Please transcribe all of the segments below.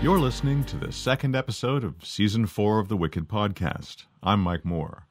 You're listening to the second episode of Season 4 of the Wicked Podcast. I'm Mike Moore.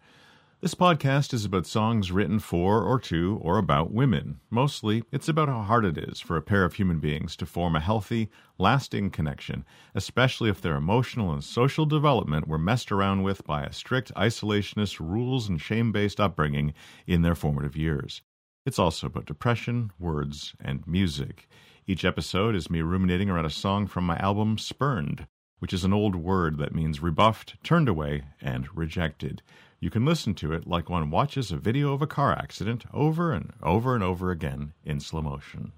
This podcast is about songs written for or to or about women. Mostly, it's about how hard it is for a pair of human beings to form a healthy, lasting connection, especially if their emotional and social development were messed around with by a strict isolationist, rules and shame based upbringing in their formative years. It's also about depression, words, and music. Each episode is me ruminating around a song from my album Spurned, which is an old word that means rebuffed, turned away, and rejected. You can listen to it like one watches a video of a car accident over and over and over again in slow motion.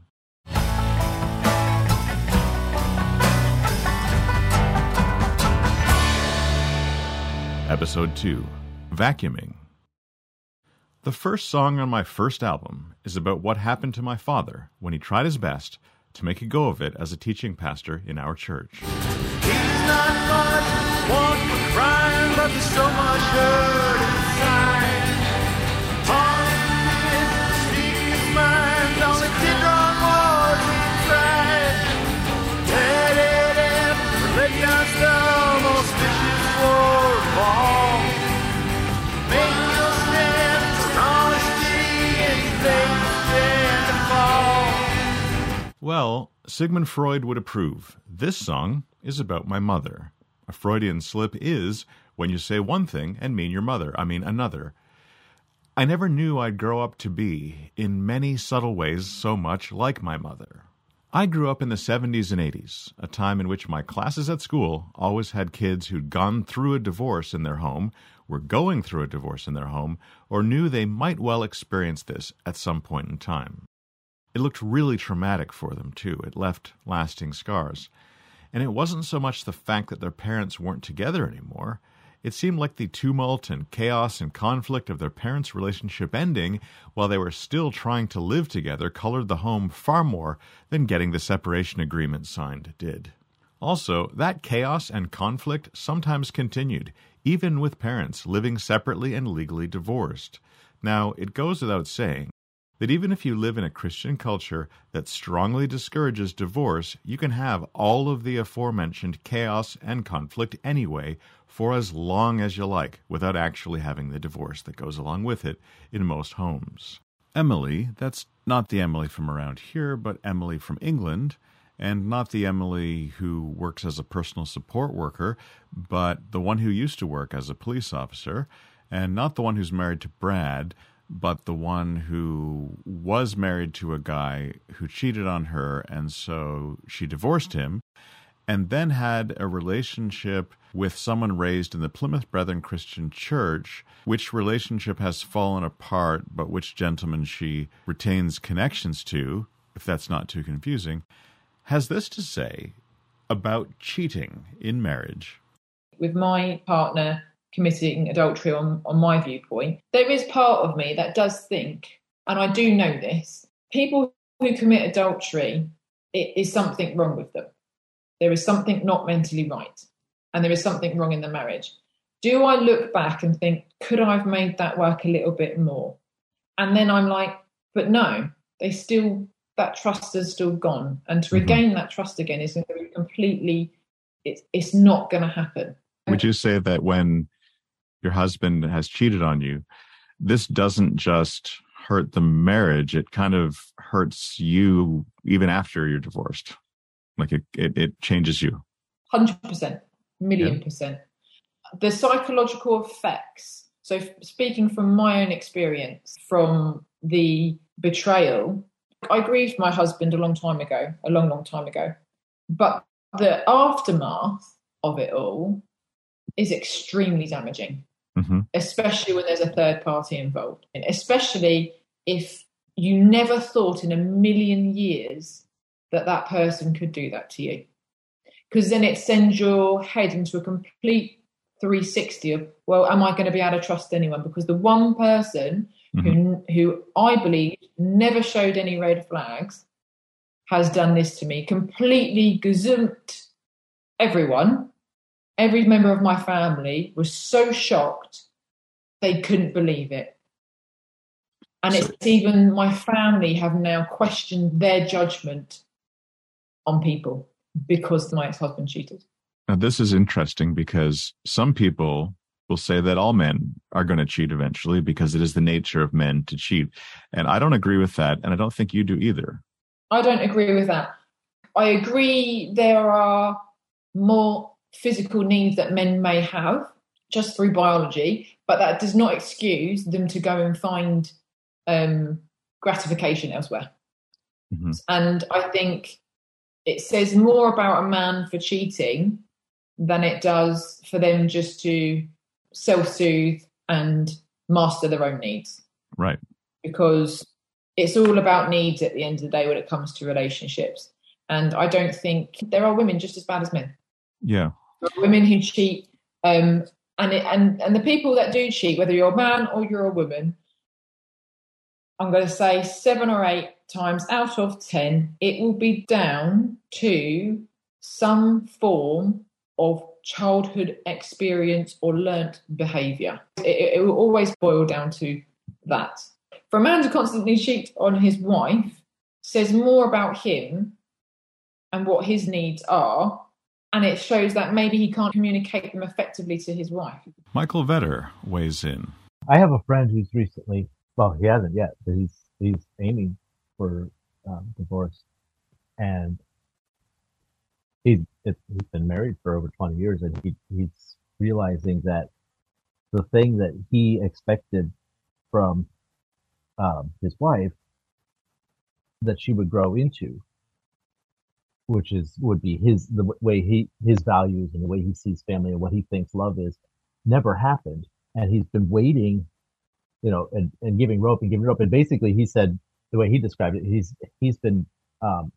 Episode 2 Vacuuming. The first song on my first album is about what happened to my father when he tried his best to make a go of it as a teaching pastor in our church. Well, Sigmund Freud would approve. This song is about my mother. A Freudian slip is when you say one thing and mean your mother, I mean another. I never knew I'd grow up to be, in many subtle ways, so much like my mother. I grew up in the 70s and 80s, a time in which my classes at school always had kids who'd gone through a divorce in their home, were going through a divorce in their home, or knew they might well experience this at some point in time. It looked really traumatic for them, too. It left lasting scars. And it wasn't so much the fact that their parents weren't together anymore. It seemed like the tumult and chaos and conflict of their parents' relationship ending while they were still trying to live together colored the home far more than getting the separation agreement signed did. Also, that chaos and conflict sometimes continued, even with parents living separately and legally divorced. Now, it goes without saying that even if you live in a Christian culture that strongly discourages divorce, you can have all of the aforementioned chaos and conflict anyway for as long as you like without actually having the divorce that goes along with it in most homes. Emily, that's not the Emily from around here, but Emily from England, and not the Emily who works as a personal support worker, but the one who used to work as a police officer, and not the one who's married to Brad, but the one who was married to a guy who cheated on her, and so she divorced him, and then had a relationship with someone raised in the Plymouth Brethren Christian Church, which relationship has fallen apart, but which gentleman she retains connections to, if that's not too confusing, has this to say about cheating in marriage. with my partner committing adultery on, on my viewpoint, there is part of me that does think, and I do know this, people who commit adultery, it is something wrong with them. There is something not mentally right, and there is something wrong in the marriage. Do I look back and think, could I have made that work a little bit more? And then I'm like, but no, they still, that trust is still gone. And to Mhm. regain that trust again is going to be completely, it's, it's not going to happen. Would you say that when your husband has cheated on you, this doesn't just hurt the marriage, it kind of hurts you even after you're divorced? Like it, it, it changes you. Hundred percent, million percent. The psychological effects. So, speaking from my own experience, from the betrayal, I grieved my husband a long time ago, a long, long time ago. But the aftermath of it all is extremely damaging, hmm especially when there's a third party involved, and especially if you never thought in a million years that that person could do that to you. Because then it sends your head into a complete 360 of well am i going to be able to trust anyone? Because the one person who who i believe never showed any red flags has done this to me. Completely gazumped everyone every member of my family was so shocked they couldn't believe it and it's even my family have now questioned their judgment on people because my ex-husband cheated. Now, this is interesting because some people will say that all men are going to cheat eventually because it is the nature of men to cheat. And I don't agree with that. And I don't think you do either. I don't agree with that. I agree there are more physical needs that men may have just through biology, but that does not excuse them to go and find um, gratification elsewhere. Mhm. And I think it says more about a man for cheating than it does for them just to self soothe and master their own needs Right. because it's all about needs at the end of the day when it comes to relationships. And I don't think there are women just as bad as men. Yeah. Women who cheat, um, and it, and and the people that do cheat, whether you're a man or you're a woman, I'm going to say seven or eight times out of ten, it will be down to some form of childhood experience or learnt behaviour. It, it will always boil down to that. For a man to constantly cheat on his wife says more about him and what his needs are, and it shows that maybe he can't communicate them effectively to his wife. Michael Vetter weighs in. I have a friend who's recently, well, he hasn't yet, but he's he's aiming for um, divorce, and he's it, he's been married for over twenty years, and he he's realizing that the thing that he expected from um, his wife that she would grow into, which is would be his the way he his values and the way he sees family and what he thinks love is, never happened, and he's been waiting you know, and, and giving rope and giving rope. And basically he said the way he described it, he's, he's been, um,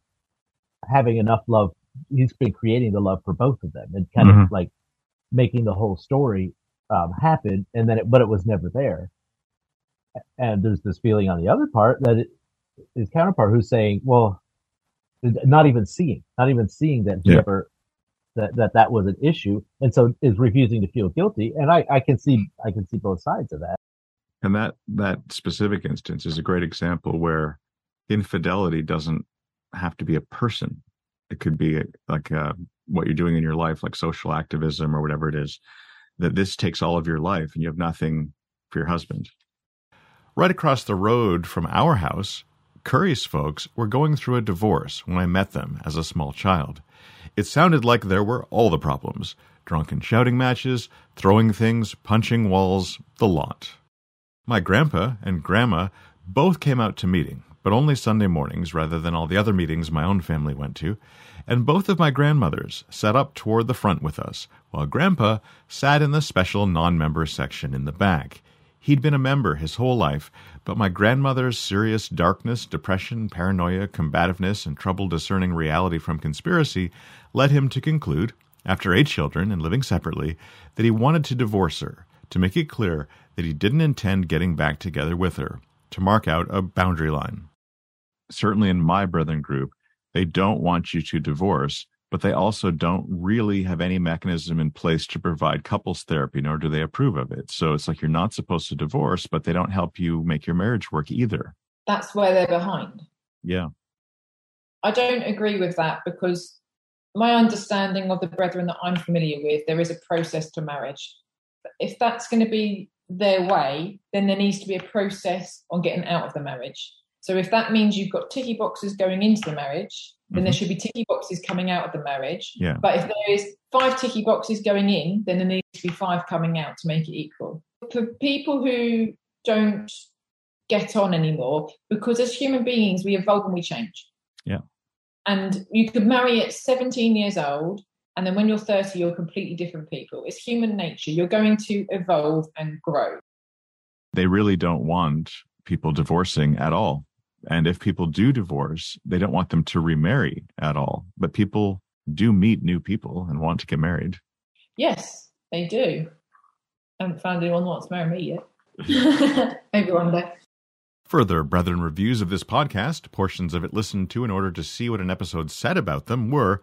having enough love. He's been creating the love for both of them and kind Mhm. of like making the whole story, um, happen. And then it, but it was never there. And there's this feeling on the other part that it, his counterpart who's saying, well, not even seeing, not even seeing that he Yeah. ever, that, that that was an issue. And so is refusing to feel guilty. And I, I can see, I can see both sides of that. And that that specific instance is a great example where infidelity doesn't have to be a person. It could be like uh, what you're doing in your life, like social activism or whatever it is. That this takes all of your life, and you have nothing for your husband. Right across the road from our house, Curry's folks were going through a divorce when I met them as a small child. It sounded like there were all the problems drunken shouting matches, throwing things, punching walls, the lot. My grandpa and grandma both came out to meeting, but only Sunday mornings rather than all the other meetings my own family went to, and both of my grandmothers sat up toward the front with us, while grandpa sat in the special non member section in the back. He'd been a member his whole life, but my grandmother's serious darkness, depression, paranoia, combativeness, and trouble discerning reality from conspiracy led him to conclude, after eight children and living separately, that he wanted to divorce her, to make it clear that he didn't intend getting back together with her, to mark out a boundary line. Certainly in my brethren group, they don't want you to divorce, but they also don't really have any mechanism in place to provide couples therapy, nor do they approve of it. So it's like you're not supposed to divorce, but they don't help you make your marriage work either. That's where they're behind. Yeah. I don't agree with that because my understanding of the brethren that I'm familiar with, there is a process to marriage. If that's going to be their way, then there needs to be a process on getting out of the marriage. So if that means you've got ticky boxes going into the marriage, then there mm-hmm. should be ticky boxes coming out of the marriage. Yeah. But if there is five ticky boxes going in, then there needs to be five coming out to make it equal. For people who don't get on anymore, because as human beings, we evolve and we change. Yeah. And you could marry at 17 years old, and then when you're 30, you're completely different people. It's human nature. You're going to evolve and grow. They really don't want people divorcing at all. And if people do divorce, they don't want them to remarry at all. But people do meet new people and want to get married. Yes, they do. I haven't found anyone that wants to marry me yet. Maybe one day. Further Brethren reviews of this podcast, portions of it listened to in order to see what an episode said about them, were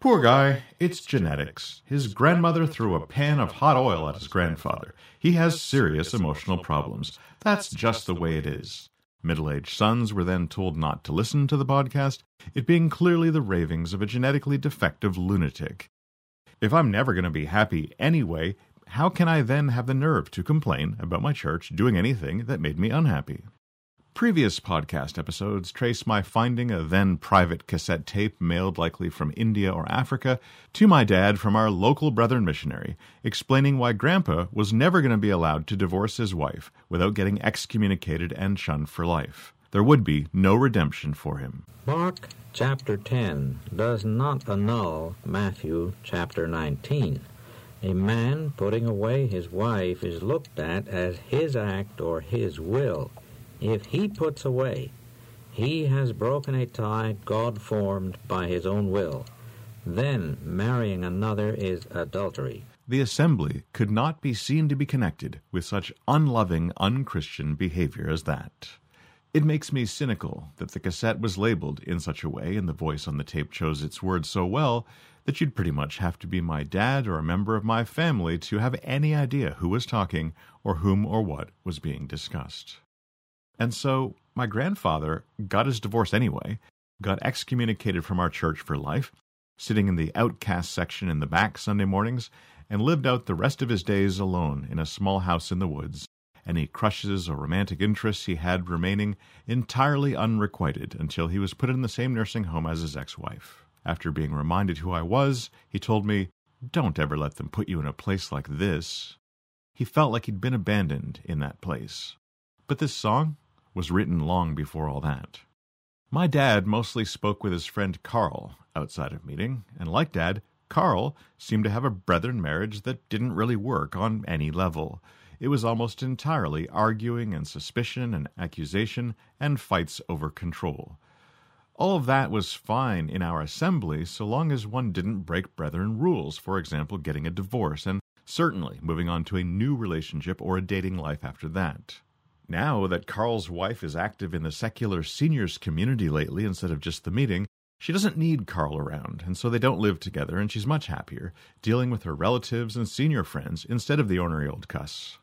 Poor guy, it's genetics. His grandmother threw a pan of hot oil at his grandfather. He has serious emotional problems. That's just the way it is. Middle aged sons were then told not to listen to the podcast, it being clearly the ravings of a genetically defective lunatic. If I'm never going to be happy anyway, how can I then have the nerve to complain about my church doing anything that made me unhappy? Previous podcast episodes trace my finding a then private cassette tape mailed likely from India or Africa to my dad from our local Brethren missionary, explaining why Grandpa was never going to be allowed to divorce his wife without getting excommunicated and shunned for life. There would be no redemption for him. Mark chapter 10 does not annul Matthew chapter 19. A man putting away his wife is looked at as his act or his will. If he puts away, he has broken a tie God formed by his own will. Then marrying another is adultery. The assembly could not be seen to be connected with such unloving, unchristian behavior as that. It makes me cynical that the cassette was labeled in such a way and the voice on the tape chose its words so well that you'd pretty much have to be my dad or a member of my family to have any idea who was talking or whom or what was being discussed. And so my grandfather got his divorce anyway, got excommunicated from our church for life, sitting in the outcast section in the back Sunday mornings, and lived out the rest of his days alone in a small house in the woods, any crushes or romantic interests he had remaining entirely unrequited until he was put in the same nursing home as his ex wife. After being reminded who I was, he told me, Don't ever let them put you in a place like this. He felt like he'd been abandoned in that place. But this song, was written long before all that. My dad mostly spoke with his friend Carl outside of meeting, and like Dad, Carl seemed to have a brethren marriage that didn't really work on any level. It was almost entirely arguing and suspicion and accusation and fights over control. All of that was fine in our assembly so long as one didn't break brethren rules, for example, getting a divorce, and certainly moving on to a new relationship or a dating life after that. Now that Carl's wife is active in the secular seniors community lately instead of just the meeting, she doesn't need Carl around, and so they don't live together, and she's much happier, dealing with her relatives and senior friends instead of the ornery old cuss.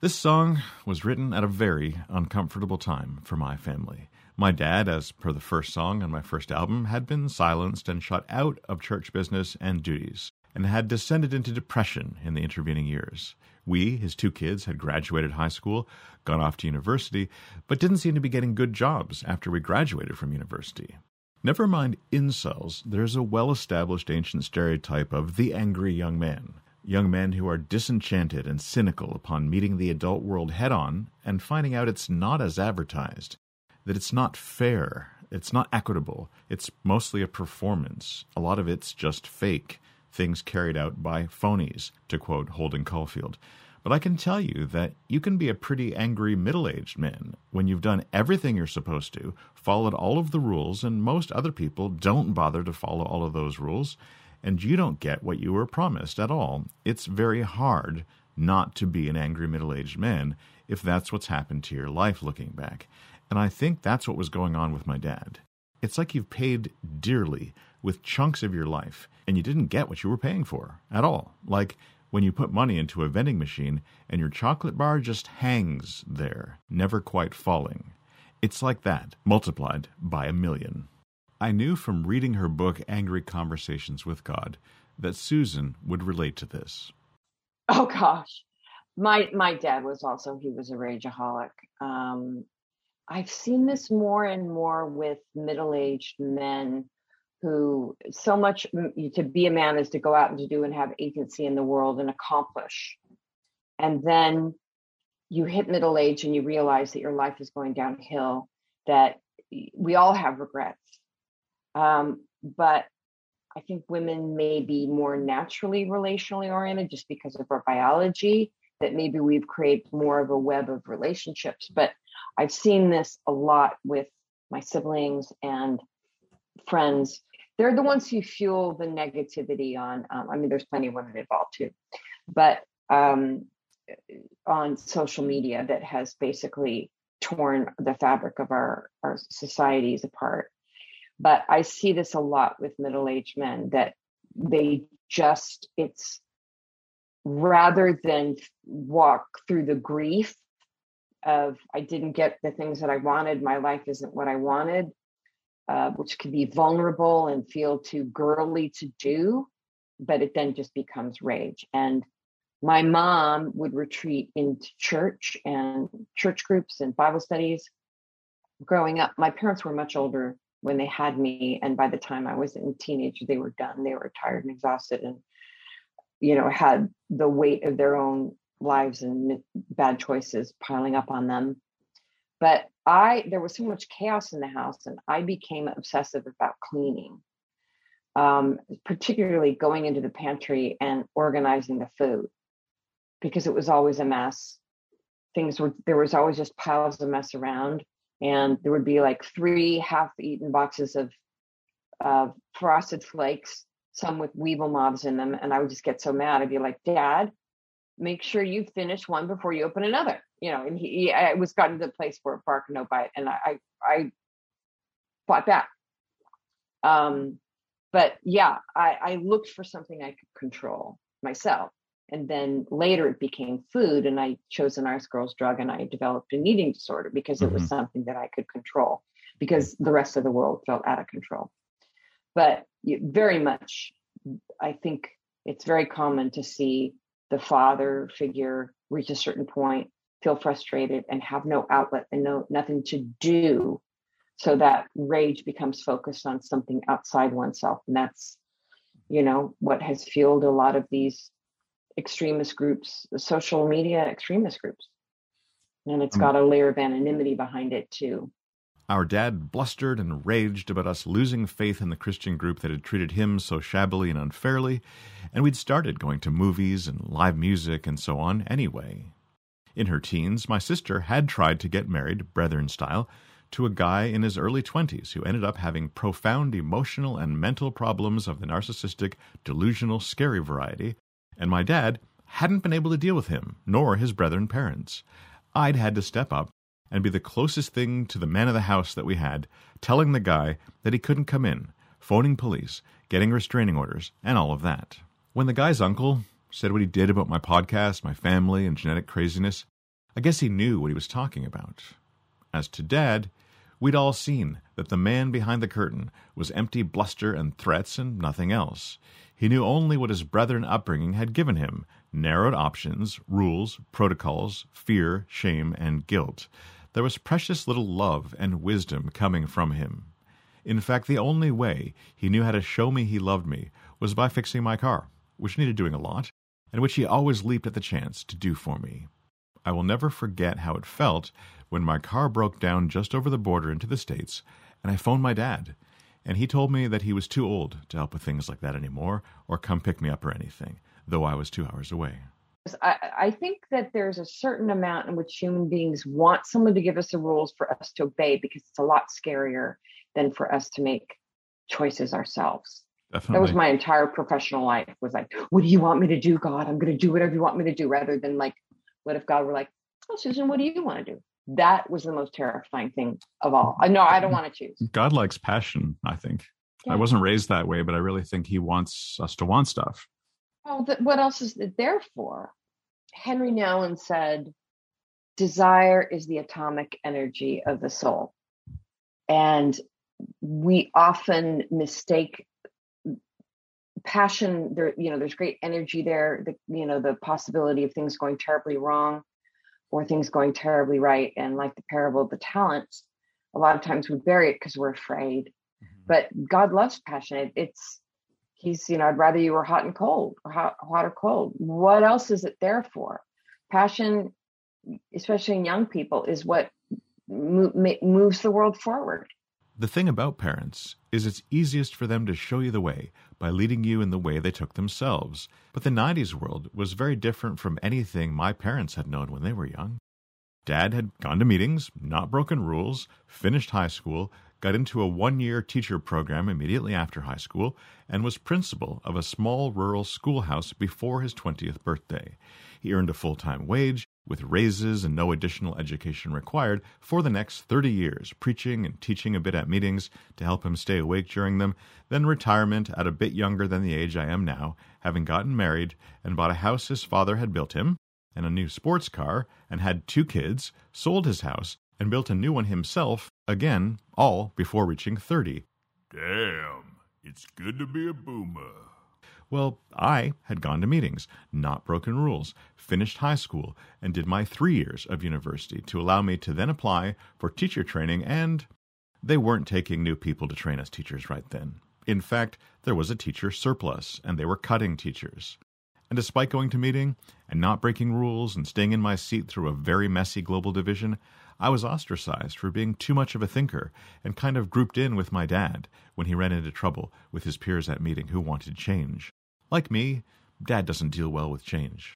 This song was written at a very uncomfortable time for my family. My dad, as per the first song on my first album, had been silenced and shut out of church business and duties, and had descended into depression in the intervening years. We, his two kids, had graduated high school, gone off to university, but didn't seem to be getting good jobs after we graduated from university. Never mind incels, there's a well established ancient stereotype of the angry young man. Young men who are disenchanted and cynical upon meeting the adult world head on and finding out it's not as advertised, that it's not fair, it's not equitable, it's mostly a performance. A lot of it's just fake things carried out by phonies, to quote Holden Caulfield. But I can tell you that you can be a pretty angry middle aged man when you've done everything you're supposed to, followed all of the rules, and most other people don't bother to follow all of those rules, and you don't get what you were promised at all. It's very hard not to be an angry middle aged man if that's what's happened to your life looking back. And I think that's what was going on with my dad. It's like you've paid dearly with chunks of your life and you didn't get what you were paying for at all. Like when you put money into a vending machine and your chocolate bar just hangs there, never quite falling. It's like that, multiplied by a million. I knew from reading her book, Angry Conversations with God, that Susan would relate to this. Oh gosh, my my dad was also he was a rageaholic. Um, I've seen this more and more with middle aged men who so much to be a man is to go out and to do and have agency in the world and accomplish. And then you hit middle age and you realize that your life is going downhill, that we all have regrets. Um, but I think women may be more naturally relationally oriented just because of our biology, that maybe we've created more of a web of relationships. But I've seen this a lot with my siblings and friends they're the ones who fuel the negativity on um, i mean there's plenty of women involved too but um, on social media that has basically torn the fabric of our our societies apart but i see this a lot with middle-aged men that they just it's rather than walk through the grief of I didn't get the things that I wanted. My life isn't what I wanted, uh, which can be vulnerable and feel too girly to do, but it then just becomes rage. And my mom would retreat into church and church groups and Bible studies. Growing up, my parents were much older when they had me, and by the time I was a teenager, they were done. They were tired and exhausted, and you know had the weight of their own lives and bad choices piling up on them. But I, there was so much chaos in the house, and I became obsessive about cleaning, um, particularly going into the pantry and organizing the food because it was always a mess. Things were, there was always just piles of mess around, and there would be like three half eaten boxes of, of frosted flakes, some with weevil moths in them. And I would just get so mad. I'd be like, Dad, make sure you finish one before you open another. You know, and he, he I was gotten to the place where bark no bite, and I, I, I fought back. Um, but yeah, I, I looked for something I could control myself, and then later it became food, and I chose a nice girl's drug, and I developed an eating disorder because it was Mhm. something that I could control because the rest of the world felt out of control. But very much, I think it's very common to see the father figure reach a certain point, feel frustrated, and have no outlet and no nothing to do, so that rage becomes focused on something outside oneself, and that's, you know, what has fueled a lot of these extremist groups, social media extremist groups, and it's hmm. got a layer of anonymity behind it too. Our dad blustered and raged about us losing faith in the Christian group that had treated him so shabbily and unfairly, and we'd started going to movies and live music and so on anyway. In her teens, my sister had tried to get married, brethren style, to a guy in his early 20s who ended up having profound emotional and mental problems of the narcissistic, delusional, scary variety, and my dad hadn't been able to deal with him, nor his brethren parents. I'd had to step up and be the closest thing to the man of the house that we had, telling the guy that he couldn't come in, phoning police, getting restraining orders, and all of that. When the guy's uncle said what he did about my podcast, my family, and genetic craziness, I guess he knew what he was talking about. As to Dad, we'd all seen that the man behind the curtain was empty bluster and threats and nothing else. He knew only what his brethren upbringing had given him narrowed options, rules, protocols, fear, shame, and guilt. There was precious little love and wisdom coming from him. In fact, the only way he knew how to show me he loved me was by fixing my car, which needed doing a lot, and which he always leaped at the chance to do for me. I will never forget how it felt when my car broke down just over the border into the States, and I phoned my dad, and he told me that he was too old to help with things like that anymore or come pick me up or anything, though I was two hours away. I, I think that there's a certain amount in which human beings want someone to give us the rules for us to obey because it's a lot scarier than for us to make choices ourselves. Definitely. That was my entire professional life was like, what do you want me to do, God? I'm going to do whatever you want me to do rather than like, what if God were like, oh, Susan, what do you want to do? That was the most terrifying thing of all. No, I don't want to choose. God likes passion, I think. Yeah. I wasn't raised that way, but I really think he wants us to want stuff. Well, th- what else is it there for? Henri Nouwen said, desire is the atomic energy of the soul. And we often mistake passion there you know there's great energy there the you know the possibility of things going terribly wrong or things going terribly right and like the parable of the talents a lot of times we bury it because we're afraid. Mm-hmm. But god loves passion. It, it's he's you know i'd rather you were hot and cold or hot, hot or cold what else is it there for passion especially in young people is what mo- moves the world forward The thing about parents is it's easiest for them to show you the way by leading you in the way they took themselves. But the 90s world was very different from anything my parents had known when they were young. Dad had gone to meetings, not broken rules, finished high school, got into a one year teacher program immediately after high school, and was principal of a small rural schoolhouse before his 20th birthday. He earned a full time wage, with raises and no additional education required, for the next 30 years, preaching and teaching a bit at meetings to help him stay awake during them, then retirement at a bit younger than the age I am now, having gotten married and bought a house his father had built him, and a new sports car, and had two kids, sold his house, and built a new one himself, again, all before reaching 30. Damn, it's good to be a boomer. Well, I had gone to meetings, not broken rules, finished high school, and did my three years of university to allow me to then apply for teacher training, and they weren't taking new people to train as teachers right then. In fact, there was a teacher surplus, and they were cutting teachers. And despite going to meeting and not breaking rules and staying in my seat through a very messy global division, I was ostracized for being too much of a thinker and kind of grouped in with my dad when he ran into trouble with his peers at meeting who wanted change. Like me, dad doesn't deal well with change.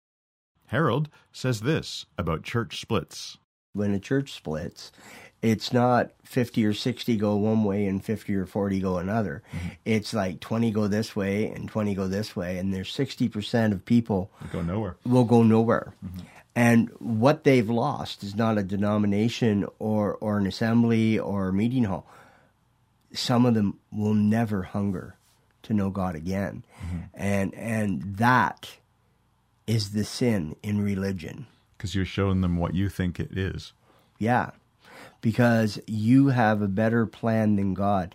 Harold says this about church splits. When a church splits, it's not 50 or 60 go one way and 50 or 40 go another. Mm-hmm. It's like 20 go this way and 20 go this way. And there's 60% of people We go nowhere. will go nowhere. Mm-hmm. And what they've lost is not a denomination or, or an assembly or a meeting hall. Some of them will never hunger to know God again. Mm-hmm. And and that is the sin in religion. Because you're showing them what you think it is. Yeah. Because you have a better plan than God.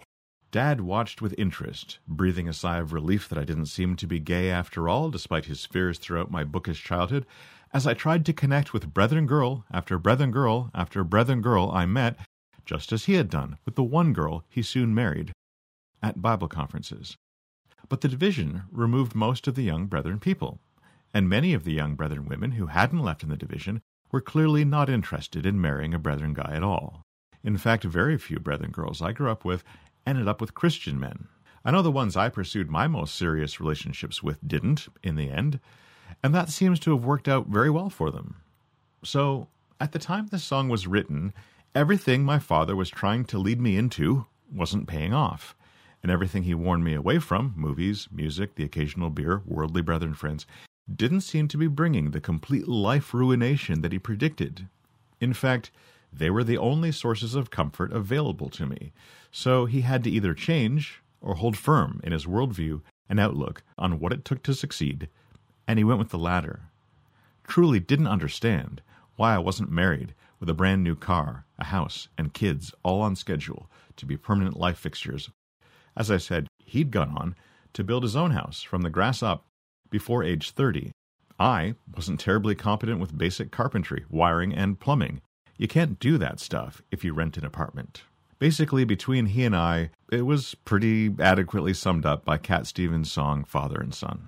Dad watched with interest, breathing a sigh of relief that I didn't seem to be gay after all, despite his fears throughout my bookish childhood, as I tried to connect with brethren girl after brethren girl after brethren girl I met, just as he had done with the one girl he soon married, at Bible conferences. But the division removed most of the young brethren people, and many of the young brethren women who hadn't left in the division were clearly not interested in marrying a brethren guy at all. In fact, very few brethren girls I grew up with ended up with Christian men. I know the ones I pursued my most serious relationships with didn't, in the end, and that seems to have worked out very well for them. So, at the time this song was written, everything my father was trying to lead me into wasn't paying off, and everything he warned me away from movies, music, the occasional beer, worldly brethren friends didn't seem to be bringing the complete life ruination that he predicted. In fact, they were the only sources of comfort available to me, so he had to either change or hold firm in his worldview and outlook on what it took to succeed, and he went with the latter. Truly didn't understand why I wasn't married with a brand new car, a house, and kids all on schedule to be permanent life fixtures. As I said, he'd gone on to build his own house from the grass up before age 30. I wasn't terribly competent with basic carpentry, wiring, and plumbing. You can't do that stuff if you rent an apartment. Basically, between he and I, it was pretty adequately summed up by Cat Stevens' song Father and Son.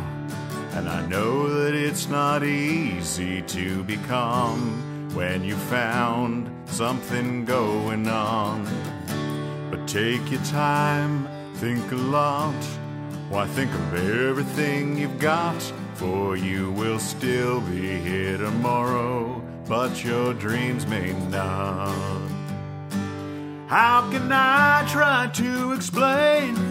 And I know that it's not easy to become when you found something going on. But take your time, think a lot. Why, think of everything you've got, for you will still be here tomorrow, but your dreams may not. How can I try to explain?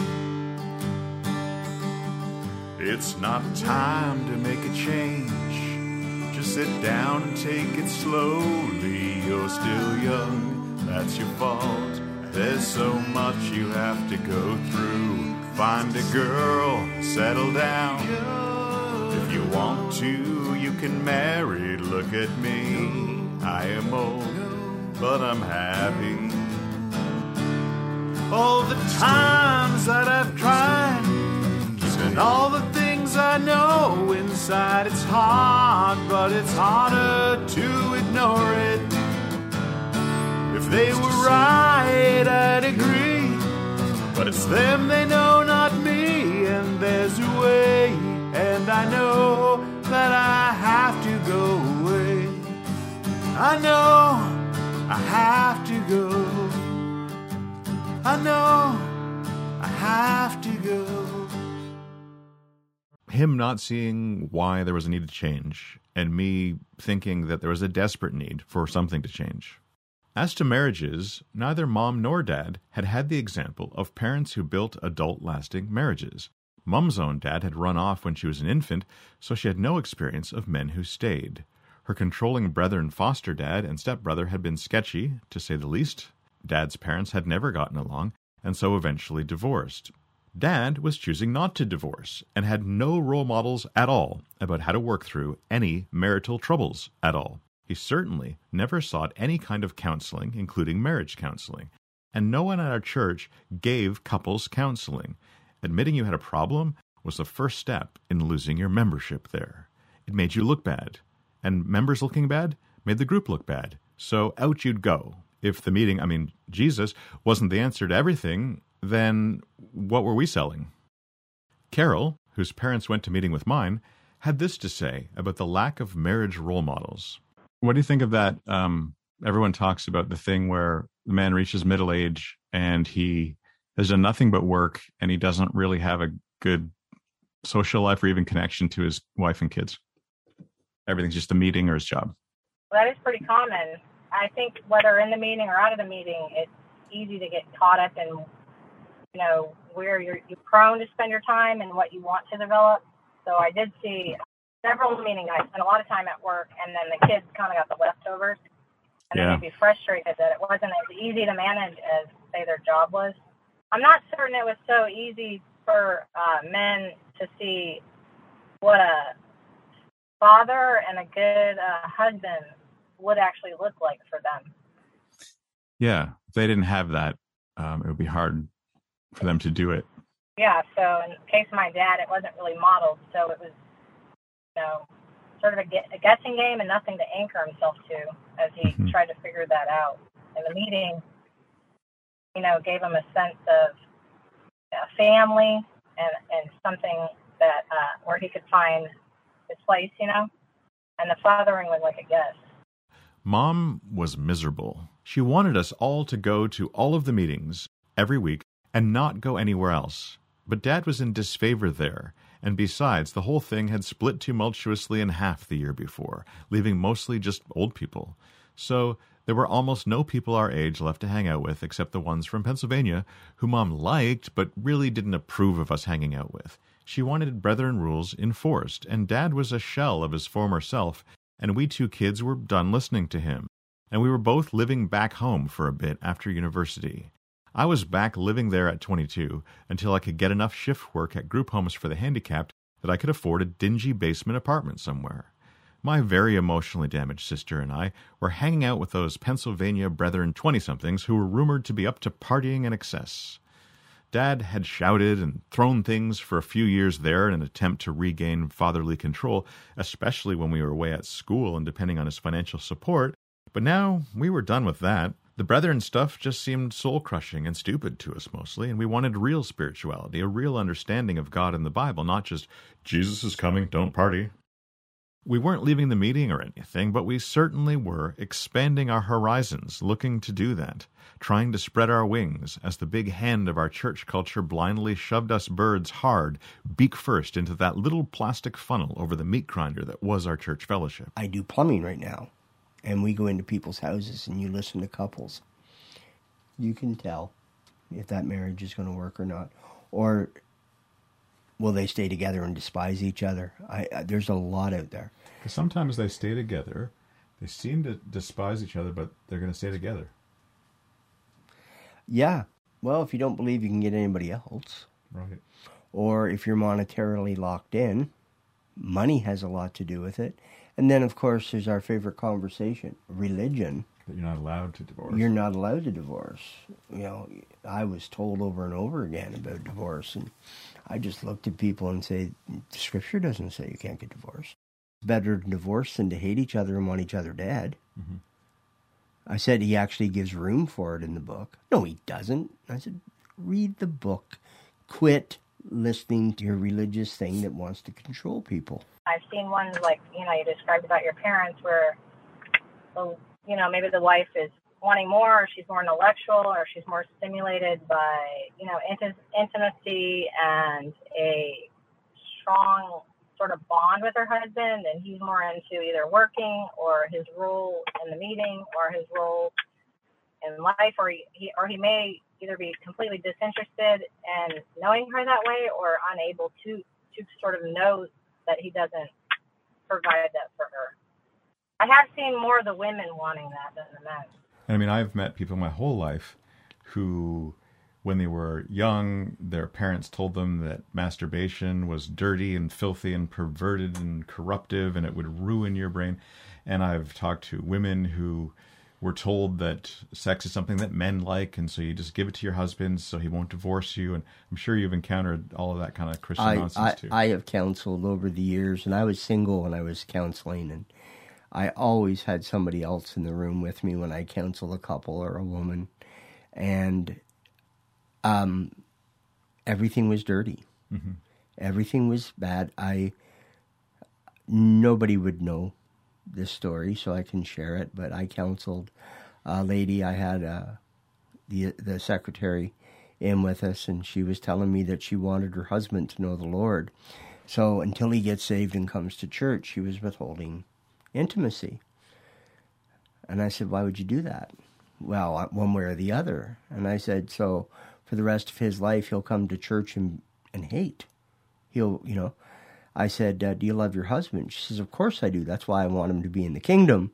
It's not time to make a change. Just sit down and take it slowly. You're still young, that's your fault. There's so much you have to go through. Find a girl, settle down. If you want to, you can marry. Look at me. I am old, but I'm happy. All the times that I've tried, and all the things I know inside, it's hard, but it's harder to ignore it. If they were right, I'd agree. But it's them they know, not me. And there's a way, and I know that I have to go away. I know I have to go. I know I have to go. Him not seeing why there was a need to change, and me thinking that there was a desperate need for something to change. As to marriages, neither mom nor dad had had the example of parents who built adult lasting marriages. Mom's own dad had run off when she was an infant, so she had no experience of men who stayed. Her controlling brother and foster dad and stepbrother had been sketchy, to say the least. Dad's parents had never gotten along, and so eventually divorced. Dad was choosing not to divorce and had no role models at all about how to work through any marital troubles at all. He certainly never sought any kind of counseling, including marriage counseling. And no one at our church gave couples counseling. Admitting you had a problem was the first step in losing your membership there. It made you look bad. And members looking bad made the group look bad. So out you'd go. If the meeting, I mean, Jesus, wasn't the answer to everything, then what were we selling? Carol, whose parents went to meeting with mine, had this to say about the lack of marriage role models. What do you think of that? Um, everyone talks about the thing where the man reaches middle age and he has done nothing but work and he doesn't really have a good social life or even connection to his wife and kids. Everything's just a meeting or his job. That is pretty common. I think whether in the meeting or out of the meeting, it's easy to get caught up in, you know, where you're, you're prone to spend your time and what you want to develop. So I did see several meetings. I spent a lot of time at work, and then the kids kind of got the leftovers. And Yeah. they'd be frustrated that it wasn't as easy to manage as, say, their job was. I'm not certain it was so easy for uh, men to see what a father and a good uh, husband would actually look like for them. Yeah. If they didn't have that, um, it would be hard for them to do it. Yeah, so in the case of my dad, it wasn't really modeled, so it was, you know, sort of a, a guessing game and nothing to anchor himself to as he Mhm. tried to figure that out. And the meeting, you know, gave him a sense of a family and and something that uh, where he could find his place, you know. And the fathering was like a guess. Mom was miserable. She wanted us all to go to all of the meetings every week and not go anywhere else. But Dad was in disfavor there, and besides, the whole thing had split tumultuously in half the year before, leaving mostly just old people. So there were almost no people our age left to hang out with except the ones from Pennsylvania, who Mom liked but really didn't approve of us hanging out with. She wanted brethren rules enforced, and Dad was a shell of his former self, and we two kids were done listening to him. And we were both living back home for a bit after university. I was back living there at 22 until I could get enough shift work at group homes for the handicapped that I could afford a dingy basement apartment somewhere. My very emotionally damaged sister and I were hanging out with those Pennsylvania brethren 20 somethings who were rumored to be up to partying in excess. Dad had shouted and thrown things for a few years there in an attempt to regain fatherly control, especially when we were away at school and depending on his financial support. But now we were done with that. The brethren stuff just seemed soul crushing and stupid to us mostly, and we wanted real spirituality, a real understanding of God and the Bible, not just Jesus is coming, don't party. We weren't leaving the meeting or anything, but we certainly were expanding our horizons, looking to do that, trying to spread our wings as the big hand of our church culture blindly shoved us birds hard, beak first, into that little plastic funnel over the meat grinder that was our church fellowship. I do plumbing right now, and we go into people's houses and you listen to couples. You can tell if that marriage is going to work or not, or will they stay together and despise each other? I, I there's a lot out there. Because sometimes they stay together. They seem to despise each other, but they're going to stay together. Yeah. Well, if you don't believe you can get anybody else, Right. or if you're monetarily locked in, money has a lot to do with it. And then, of course, there's our favorite conversation religion. That you're not allowed to divorce. You're not allowed to divorce. You know, I was told over and over again about divorce, and I just looked at people and say, scripture doesn't say you can't get divorced. It's Better to divorce than to hate each other and want each other dead. Mhm. I said he actually gives room for it in the book. No, he doesn't. I said, read the book. Quit listening to your religious thing that wants to control people. I've seen ones like you know you described about your parents where, the, you know maybe the wife is wanting more, or she's more intellectual, or she's more stimulated by you know int- intimacy and a strong sort of bond with her husband, and he's more into either working or his role in the meeting or his role in life, or he, he or he may either be completely disinterested in knowing her that way, or unable to to sort of know that he doesn't provide that for her. I have seen more of the women wanting that than the men. I mean, I've met people my whole life who, when they were young, their parents told them that masturbation was dirty and filthy and perverted and corruptive and it would ruin your brain. And I've talked to women who were told that sex is something that men like, and so you just give it to your husband so he won't divorce you. And I'm sure you've encountered all of that kind of Christian I, nonsense I, too. I have counseled over the years, and I was single when I was counseling, and I always had somebody else in the room with me when I counsel a couple or a woman, and um, everything was dirty. Mm-hmm. Everything was bad. I nobody would know this story, so I can share it. But I counseled a lady. I had uh, the the secretary in with us, and she was telling me that she wanted her husband to know the Lord. So until he gets saved and comes to church, she was withholding intimacy. And I said, "Why would you do that?" Well, one way or the other. And I said, "So for the rest of his life, he'll come to church and and hate. He'll, you know." I said, uh, Do you love your husband? She says, Of course I do. That's why I want him to be in the kingdom.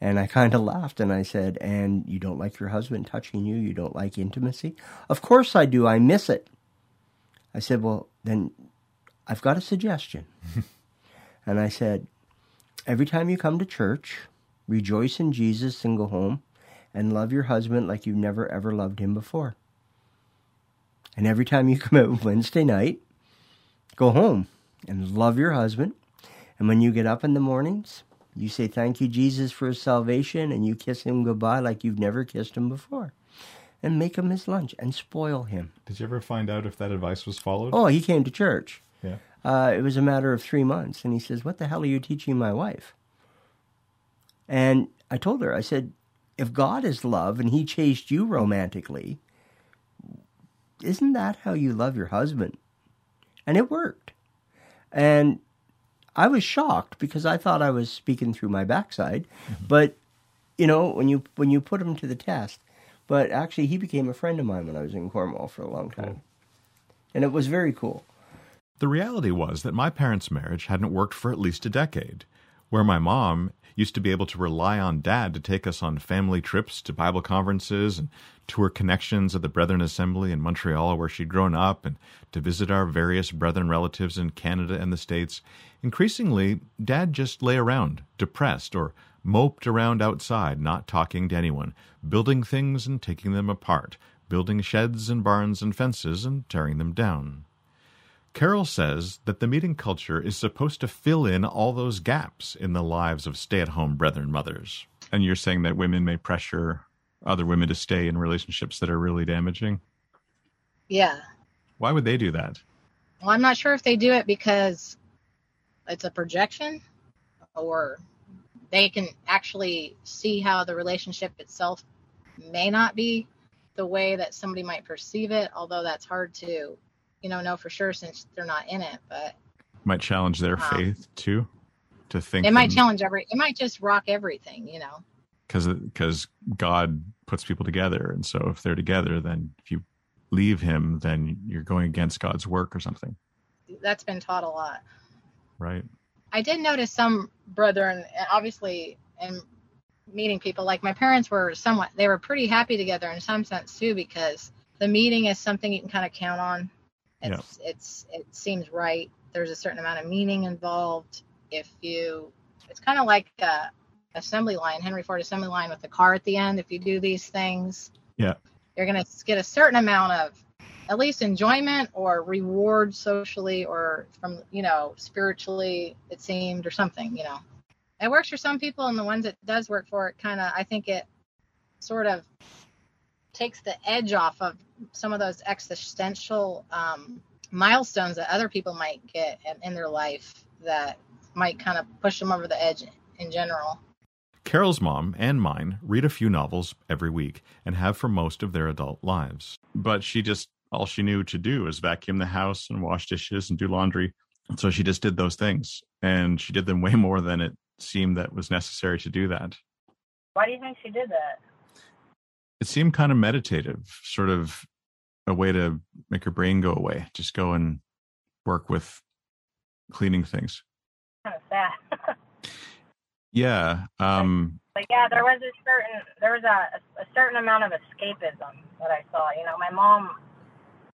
And I kind of laughed and I said, And you don't like your husband touching you? You don't like intimacy? Of course I do. I miss it. I said, Well, then I've got a suggestion. and I said, Every time you come to church, rejoice in Jesus and go home and love your husband like you've never ever loved him before. And every time you come out Wednesday night, go home and love your husband. And when you get up in the mornings, you say, Thank you, Jesus, for his salvation, and you kiss him goodbye like you've never kissed him before. And make him his lunch and spoil him. Did you ever find out if that advice was followed? Oh, he came to church. Yeah. Uh, it was a matter of three months. And he says, What the hell are you teaching my wife? And I told her, I said, If God is love and he chased you romantically, isn't that how you love your husband? And it worked. And I was shocked because I thought I was speaking through my backside, mm-hmm. but you know when you when you put him to the test. But actually, he became a friend of mine when I was in Cornwall for a long time, and it was very cool. The reality was that my parents' marriage hadn't worked for at least a decade. Where my mom used to be able to rely on dad to take us on family trips to Bible conferences and tour connections at the Brethren Assembly in Montreal, where she'd grown up, and to visit our various brethren relatives in Canada and the States, increasingly, dad just lay around, depressed, or moped around outside, not talking to anyone, building things and taking them apart, building sheds and barns and fences and tearing them down. Carol says that the meeting culture is supposed to fill in all those gaps in the lives of stay at home brethren mothers. And you're saying that women may pressure other women to stay in relationships that are really damaging? Yeah. Why would they do that? Well, I'm not sure if they do it because it's a projection or they can actually see how the relationship itself may not be the way that somebody might perceive it, although that's hard to, you know, know for sure since they're not in it. But Might challenge their Wow. faith too, to think it might challenge every, it might just rock everything, you know. because because God puts people together, and so if they're together, then if you leave Him, then you're going against God's work or something, That's been taught a lot. right? I did notice some brethren, obviously, and meeting people, like my parents were somewhat, they were pretty happy together in some sense too, because the meeting is something you can kind of count on. It's, it's, it seems right. There's a certain amount of meaning involved. If you, it's kind of like a assembly line, Henry Ford assembly line with the car at the end. If you do these things, Yeah. you're going to get a certain amount of at least enjoyment or reward socially or from you know spiritually it seemed or something you know it works for some people and the ones it does work for it kind of i think it sort of takes the edge off of some of those existential um, milestones that other people might get in, in their life that might kind of push them over the edge in general. Carol's mom and mine read a few novels every week and have for most of their adult lives. But she just, all she knew to do was vacuum the house and wash dishes and do laundry. So she just did those things. And she did them way more than it seemed that was necessary to do that. Why do you think she did that? It seemed kind of meditative, sort of a way to make your brain go away, just go and work with cleaning things. Kind of sad. Yeah. Um, but yeah, there was a certain there was a, a certain amount of escapism that I saw. You know, my mom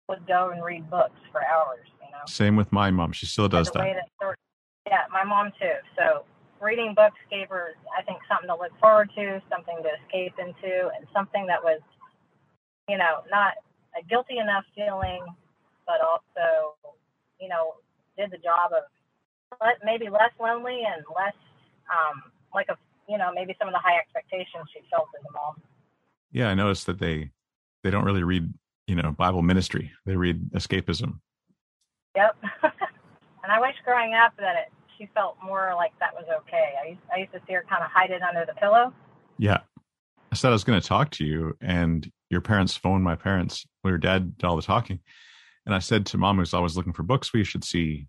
would go and read books for hours. You know. Same with my mom. She still does that. that yeah, my mom too. So reading books gave her, I think, something to look forward to, something to escape into, and something that was, you know, not a guilty enough feeling, but also, you know, did the job of maybe less lonely and less um, like a you know maybe some of the high expectations she felt as a mom. Yeah, I noticed that they they don't really read you know Bible ministry; they read escapism. Yep, and I wish growing up that it she felt more like that was okay. I used, I used to see her kind of hide it under the pillow. Yeah, I said I was going to talk to you, and your parents phoned my parents. Well, your dad did all the talking, and I said to mom, who's always looking for books, we should see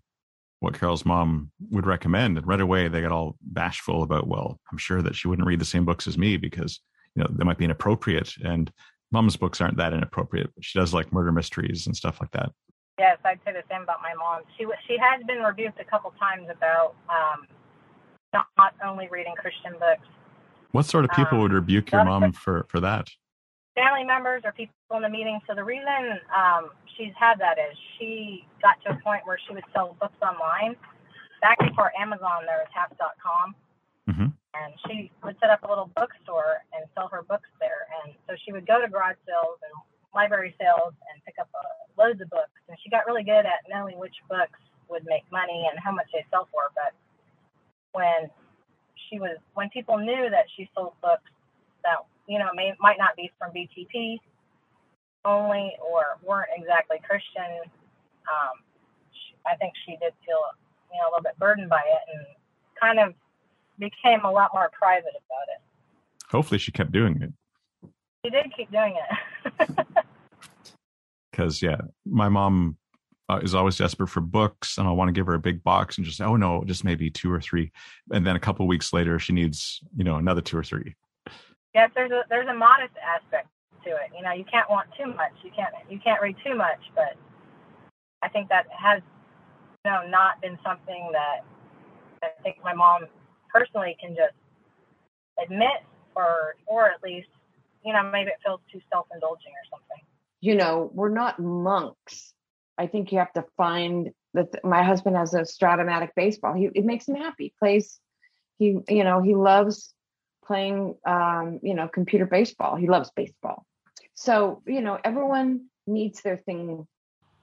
what Carol's mom would recommend. And right away, they got all bashful about, well, I'm sure that she wouldn't read the same books as me because, you know, they might be inappropriate. And mom's books aren't that inappropriate, she does like murder mysteries and stuff like that. Yes, I'd say the same about my mom. She she has been rebuked a couple times about um, not, not only reading Christian books. What sort of people um, would rebuke your mom for, for that? Family members or people in the meeting. So the reason um, she's had that is she got to a point where she would sell books online. Back before Amazon, there was Taps.com. Mm-hmm. And she would set up a little bookstore and sell her books there. And so she would go to garage sales and library sales and pick up uh, loads of books. And she got really good at knowing which books would make money and how much they sell for. But when she was, when people knew that she sold books that, you know, may, might not be from BTP, only or weren't exactly Christian, um, she, I think she did feel you know a little bit burdened by it and kind of became a lot more private about it. Hopefully, she kept doing it. She did keep doing it. Because yeah, my mom uh, is always desperate for books, and I want to give her a big box and just "Oh no, just maybe two or three. And then a couple weeks later, she needs you know another two or three. Yes, there's a there's a modest aspect to it. You know, you can't want too much. You can't you can't read too much, but I think that has you know not been something that I think my mom personally can just admit or or at least you know maybe it feels too self-indulging or something. You know, we're not monks. I think you have to find that my husband has a Strat-O-Matic baseball. He it makes him happy. Plays he you know, he loves playing um, you know, computer baseball. He loves baseball. So, you know, everyone needs their thing.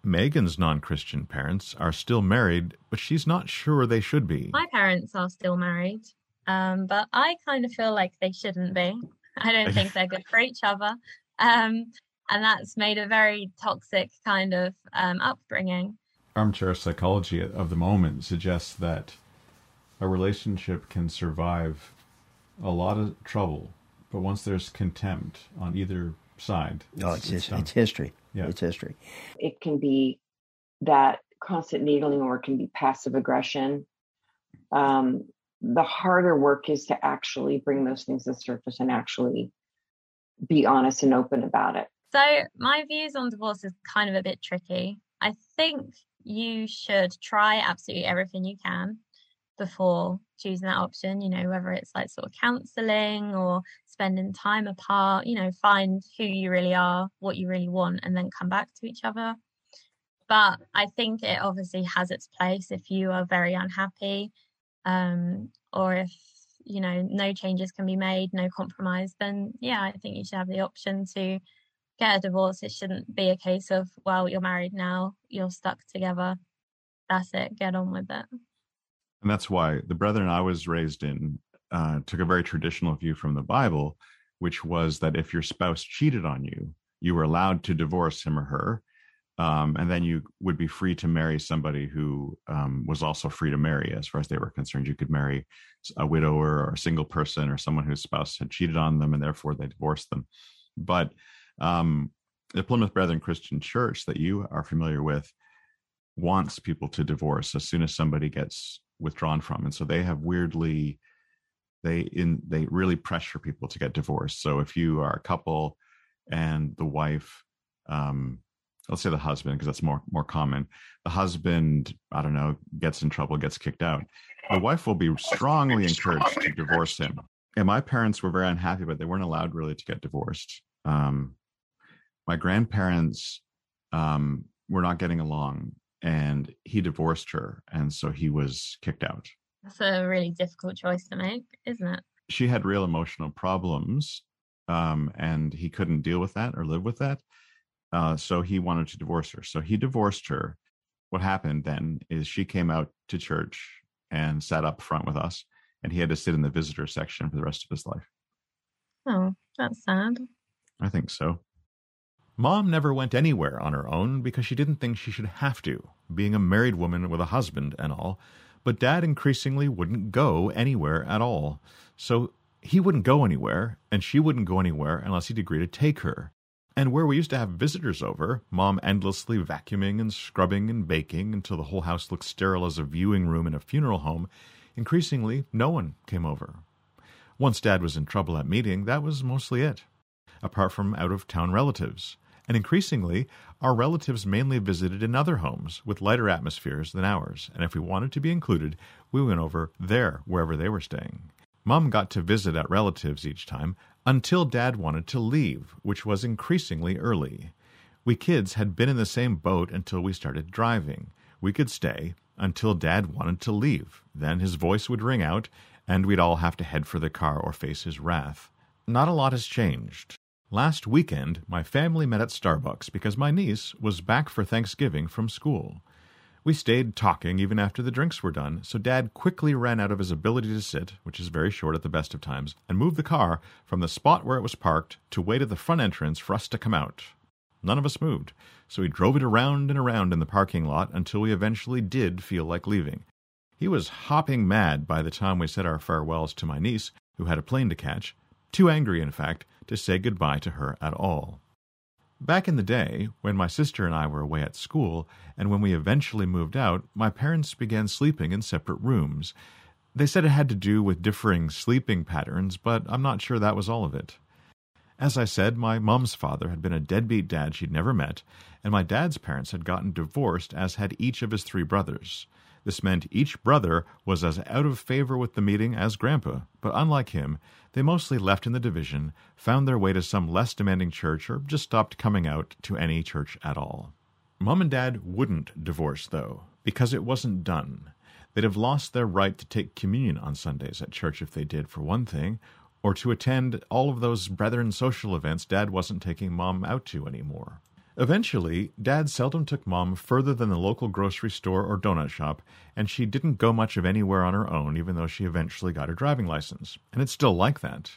Megan's non Christian parents are still married, but she's not sure they should be. My parents are still married, um, but I kind of feel like they shouldn't be. I don't think they're good for each other. Um, and that's made a very toxic kind of um, upbringing. Armchair psychology of the moment suggests that a relationship can survive a lot of trouble, but once there's contempt on either side. It's, no, it's, it's, it's history. Yeah. It's history. It can be that constant needling or it can be passive aggression. Um, the harder work is to actually bring those things to the surface and actually be honest and open about it. So, my views on divorce is kind of a bit tricky. I think you should try absolutely everything you can before choosing that option, you know, whether it's like sort of counseling or spending time apart, you know, find who you really are, what you really want, and then come back to each other. But I think it obviously has its place if you are very unhappy, um, or if you know no changes can be made, no compromise, then yeah, I think you should have the option to get a divorce. It shouldn't be a case of well, you're married now, you're stuck together. That's it. Get on with it. And that's why the brethren I was raised in uh, took a very traditional view from the Bible which was that if your spouse cheated on you, you were allowed to divorce him or her. Um, and then you would be free to marry somebody who um, was also free to marry, as far as they were concerned. You could marry a widower or a single person or someone whose spouse had cheated on them and therefore they divorced them. But um, the Plymouth Brethren Christian Church that you are familiar with wants people to divorce as soon as somebody gets withdrawn from. And so they have weirdly they in they really pressure people to get divorced. So if you are a couple and the wife um let's say the husband because that's more more common the husband i don't know gets in trouble gets kicked out the wife will be strongly encouraged to divorce him. And my parents were very unhappy but they weren't allowed really to get divorced. Um my grandparents um were not getting along and he divorced her and so he was kicked out. That's a really difficult choice to make, isn't it? she had real emotional problems um, and he couldn't deal with that or live with that uh, so he wanted to divorce her. So he divorced her. What happened then is she came out to church and sat up front with us and he had to sit in the visitor section for the rest of his life. Oh, that's sad. i think so Mom never went anywhere on her own because she didn't think she should have to, being a married woman with a husband and all. But Dad increasingly wouldn't go anywhere at all. So he wouldn't go anywhere, and she wouldn't go anywhere unless he'd agree to take her. And where we used to have visitors over, Mom endlessly vacuuming and scrubbing and baking until the whole house looked sterile as a viewing room in a funeral home, increasingly no one came over. Once Dad was in trouble at meeting, that was mostly it, apart from out of town relatives. And increasingly, our relatives mainly visited in other homes with lighter atmospheres than ours, and if we wanted to be included, we went over there, wherever they were staying. Mom got to visit at relatives each time until Dad wanted to leave, which was increasingly early. We kids had been in the same boat until we started driving. We could stay until Dad wanted to leave. Then his voice would ring out, and we'd all have to head for the car or face his wrath. Not a lot has changed. Last weekend, my family met at Starbucks because my niece was back for Thanksgiving from school. We stayed talking even after the drinks were done, so Dad quickly ran out of his ability to sit, which is very short at the best of times, and moved the car from the spot where it was parked to wait at the front entrance for us to come out. None of us moved, so he drove it around and around in the parking lot until we eventually did feel like leaving. He was hopping mad by the time we said our farewells to my niece, who had a plane to catch, too angry, in fact, to say goodbye to her at all. Back in the day, when my sister and I were away at school, and when we eventually moved out, my parents began sleeping in separate rooms. They said it had to do with differing sleeping patterns, but I'm not sure that was all of it. As I said, my mom's father had been a deadbeat dad she'd never met, and my dad's parents had gotten divorced, as had each of his three brothers. This meant each brother was as out of favor with the meeting as Grandpa, but unlike him, they mostly left in the division, found their way to some less demanding church, or just stopped coming out to any church at all. Mom and Dad wouldn't divorce, though, because it wasn't done. They'd have lost their right to take communion on Sundays at church if they did, for one thing, or to attend all of those brethren social events Dad wasn't taking Mom out to anymore. Eventually, Dad seldom took Mom further than the local grocery store or donut shop, and she didn't go much of anywhere on her own, even though she eventually got her driving license. And it's still like that.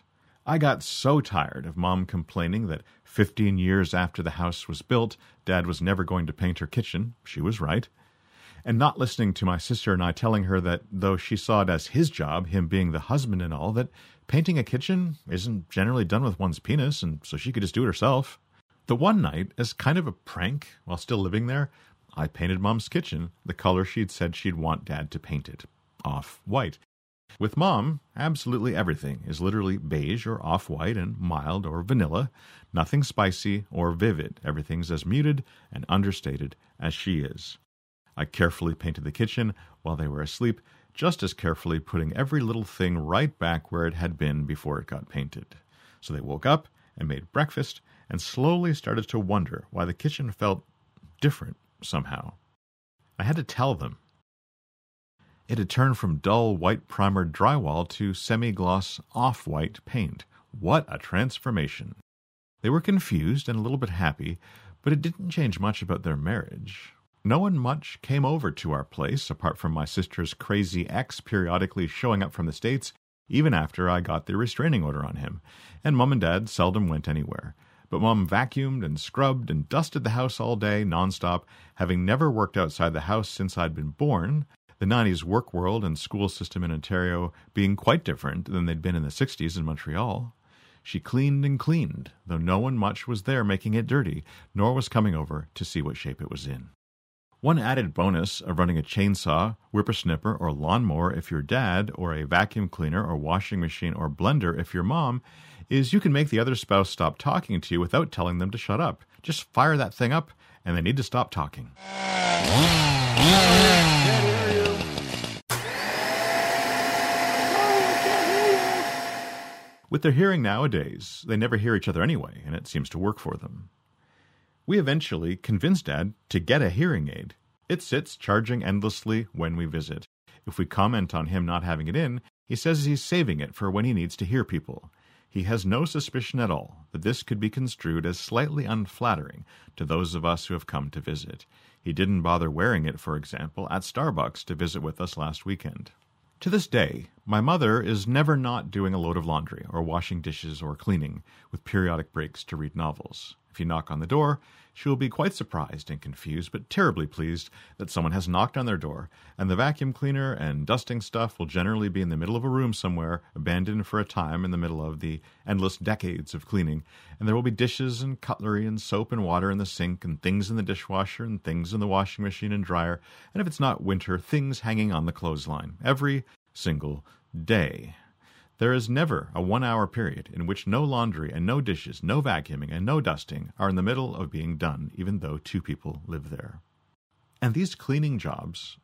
I got so tired of Mom complaining that 15 years after the house was built, Dad was never going to paint her kitchen. She was right. And not listening to my sister and I telling her that though she saw it as his job, him being the husband and all, that painting a kitchen isn't generally done with one's penis, and so she could just do it herself. The one night, as kind of a prank, while still living there, I painted Mom's kitchen the color she'd said she'd want Dad to paint it off white. With Mom, absolutely everything is literally beige or off white and mild or vanilla, nothing spicy or vivid. Everything's as muted and understated as she is. I carefully painted the kitchen while they were asleep, just as carefully putting every little thing right back where it had been before it got painted. So they woke up and made breakfast and slowly started to wonder why the kitchen felt different somehow. I had to tell them. It had turned from dull white primered drywall to semi gloss off white paint. What a transformation! They were confused and a little bit happy, but it didn't change much about their marriage. No one much came over to our place, apart from my sister's crazy ex periodically showing up from the States even after I got the restraining order on him, and Mum and Dad seldom went anywhere. But Mom vacuumed and scrubbed and dusted the house all day, nonstop, having never worked outside the house since I'd been born, the 90s work world and school system in Ontario being quite different than they'd been in the 60s in Montreal. She cleaned and cleaned, though no one much was there making it dirty, nor was coming over to see what shape it was in. One added bonus of running a chainsaw, whippersnipper, or lawnmower if you're dad, or a vacuum cleaner, or washing machine, or blender if you're mom, is you can make the other spouse stop talking to you without telling them to shut up. Just fire that thing up, and they need to stop talking. With their hearing nowadays, they never hear each other anyway, and it seems to work for them. We eventually convinced Dad to get a hearing aid. It sits charging endlessly when we visit. If we comment on him not having it in, he says he's saving it for when he needs to hear people. He has no suspicion at all that this could be construed as slightly unflattering to those of us who have come to visit. He didn't bother wearing it, for example, at Starbucks to visit with us last weekend. To this day, my mother is never not doing a load of laundry or washing dishes or cleaning, with periodic breaks to read novels. If you knock on the door, she will be quite surprised and confused, but terribly pleased that someone has knocked on their door, and the vacuum cleaner and dusting stuff will generally be in the middle of a room somewhere, abandoned for a time in the middle of the endless decades of cleaning, and there will be dishes and cutlery and soap and water in the sink, and things in the dishwasher, and things in the washing machine and dryer, and if it's not winter, things hanging on the clothesline. Every single day. There is never a one hour period in which no laundry and no dishes, no vacuuming and no dusting are in the middle of being done, even though two people live there. And these cleaning jobs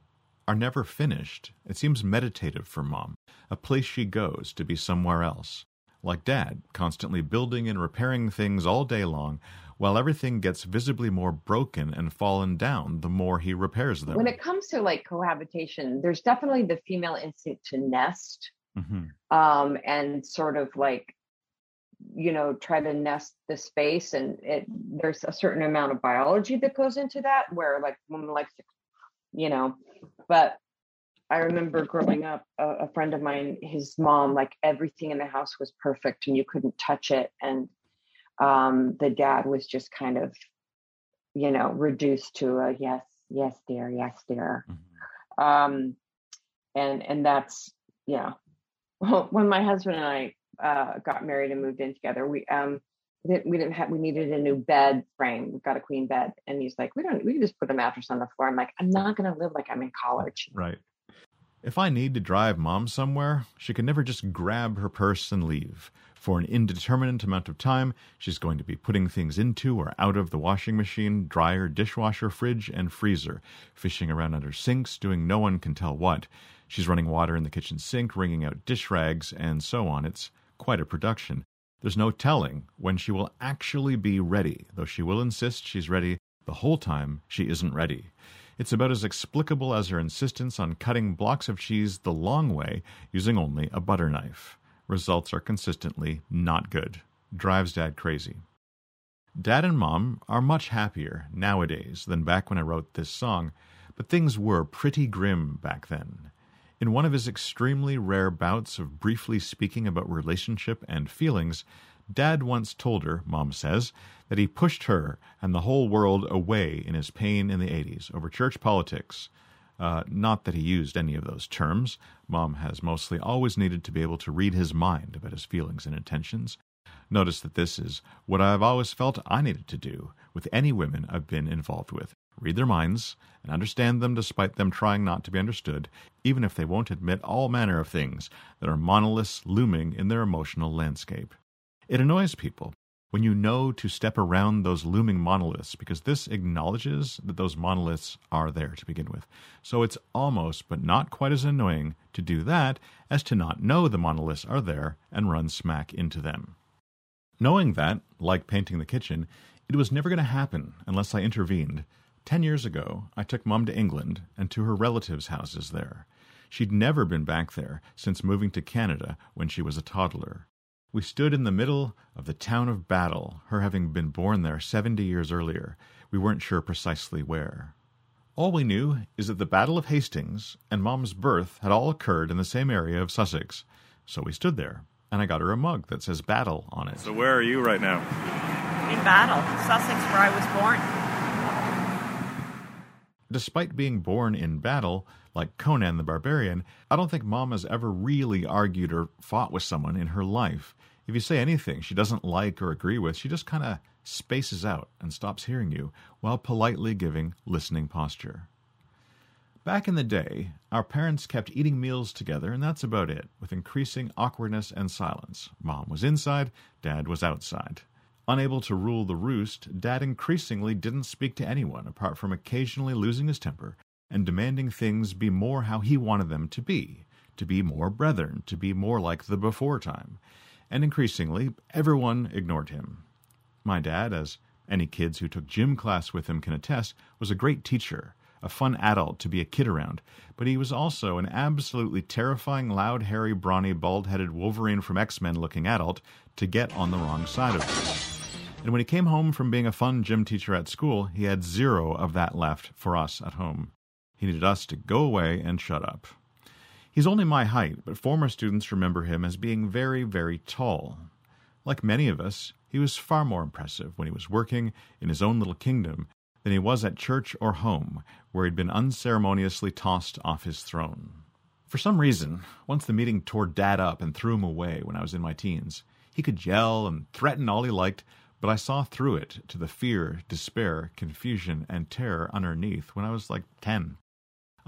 are never finished. It seems meditative for Mom, a place she goes to be somewhere else. Like Dad, constantly building and repairing things all day long, while everything gets visibly more broken and fallen down the more he repairs them. When it comes to like cohabitation, there's definitely the female instinct to nest Mm-hmm. um, and sort of like you know try to nest the space and it there's a certain amount of biology that goes into that where like woman likes to you know but i remember growing up a, a friend of mine his mom like everything in the house was perfect and you couldn't touch it and um the dad was just kind of you know reduced to a yes yes dear yes dear Mhm. um and and that's yeah well, when my husband and I uh, got married and moved in together, we um we didn't, we didn't have we needed a new bed frame. We got a queen bed, and he's like, we don't we can just put a mattress on the floor. I'm like, I'm not gonna live like I'm in college. Right. If I need to drive mom somewhere, she can never just grab her purse and leave. For an indeterminate amount of time, she's going to be putting things into or out of the washing machine, dryer, dishwasher, fridge, and freezer, fishing around under sinks, doing no one can tell what. She's running water in the kitchen sink, wringing out dish rags, and so on. It's quite a production. There's no telling when she will actually be ready, though she will insist she's ready the whole time she isn't ready. It's about as explicable as her insistence on cutting blocks of cheese the long way using only a butter knife. Results are consistently not good. Drives dad crazy. Dad and mom are much happier nowadays than back when I wrote this song, but things were pretty grim back then. In one of his extremely rare bouts of briefly speaking about relationship and feelings, Dad once told her, Mom says, that he pushed her and the whole world away in his pain in the 80s over church politics. Uh, not that he used any of those terms. Mom has mostly always needed to be able to read his mind about his feelings and intentions. Notice that this is what I've always felt I needed to do with any women I've been involved with read their minds and understand them despite them trying not to be understood, even if they won't admit all manner of things that are monoliths looming in their emotional landscape. It annoys people when you know to step around those looming monoliths because this acknowledges that those monoliths are there to begin with. So it's almost, but not quite as annoying to do that as to not know the monoliths are there and run smack into them. Knowing that, like painting the kitchen, it was never going to happen unless I intervened. Ten years ago, I took Mum to England and to her relatives' houses there. She'd never been back there since moving to Canada when she was a toddler. We stood in the middle of the town of Battle, her having been born there seventy years earlier. We weren't sure precisely where. All we knew is that the Battle of Hastings and Mom's birth had all occurred in the same area of Sussex. So we stood there, and I got her a mug that says battle on it. So where are you right now? In battle, Sussex, where I was born. Despite being born in battle, like Conan the Barbarian, I don't think Mom has ever really argued or fought with someone in her life. If you say anything she doesn't like or agree with, she just kind of spaces out and stops hearing you while politely giving listening posture. Back in the day, our parents kept eating meals together, and that's about it, with increasing awkwardness and silence. Mom was inside, Dad was outside. Unable to rule the roost, Dad increasingly didn't speak to anyone apart from occasionally losing his temper and demanding things be more how he wanted them to be, to be more brethren, to be more like the before time. And increasingly, everyone ignored him. My dad, as any kids who took gym class with him can attest, was a great teacher, a fun adult to be a kid around, but he was also an absolutely terrifying, loud, hairy, brawny, bald headed Wolverine from X Men looking adult to get on the wrong side of it. And when he came home from being a fun gym teacher at school, he had zero of that left for us at home. He needed us to go away and shut up. He's only my height, but former students remember him as being very, very tall. Like many of us, he was far more impressive when he was working in his own little kingdom than he was at church or home, where he'd been unceremoniously tossed off his throne. For some reason, once the meeting tore Dad up and threw him away when I was in my teens, he could yell and threaten all he liked, but I saw through it to the fear, despair, confusion, and terror underneath when I was like 10.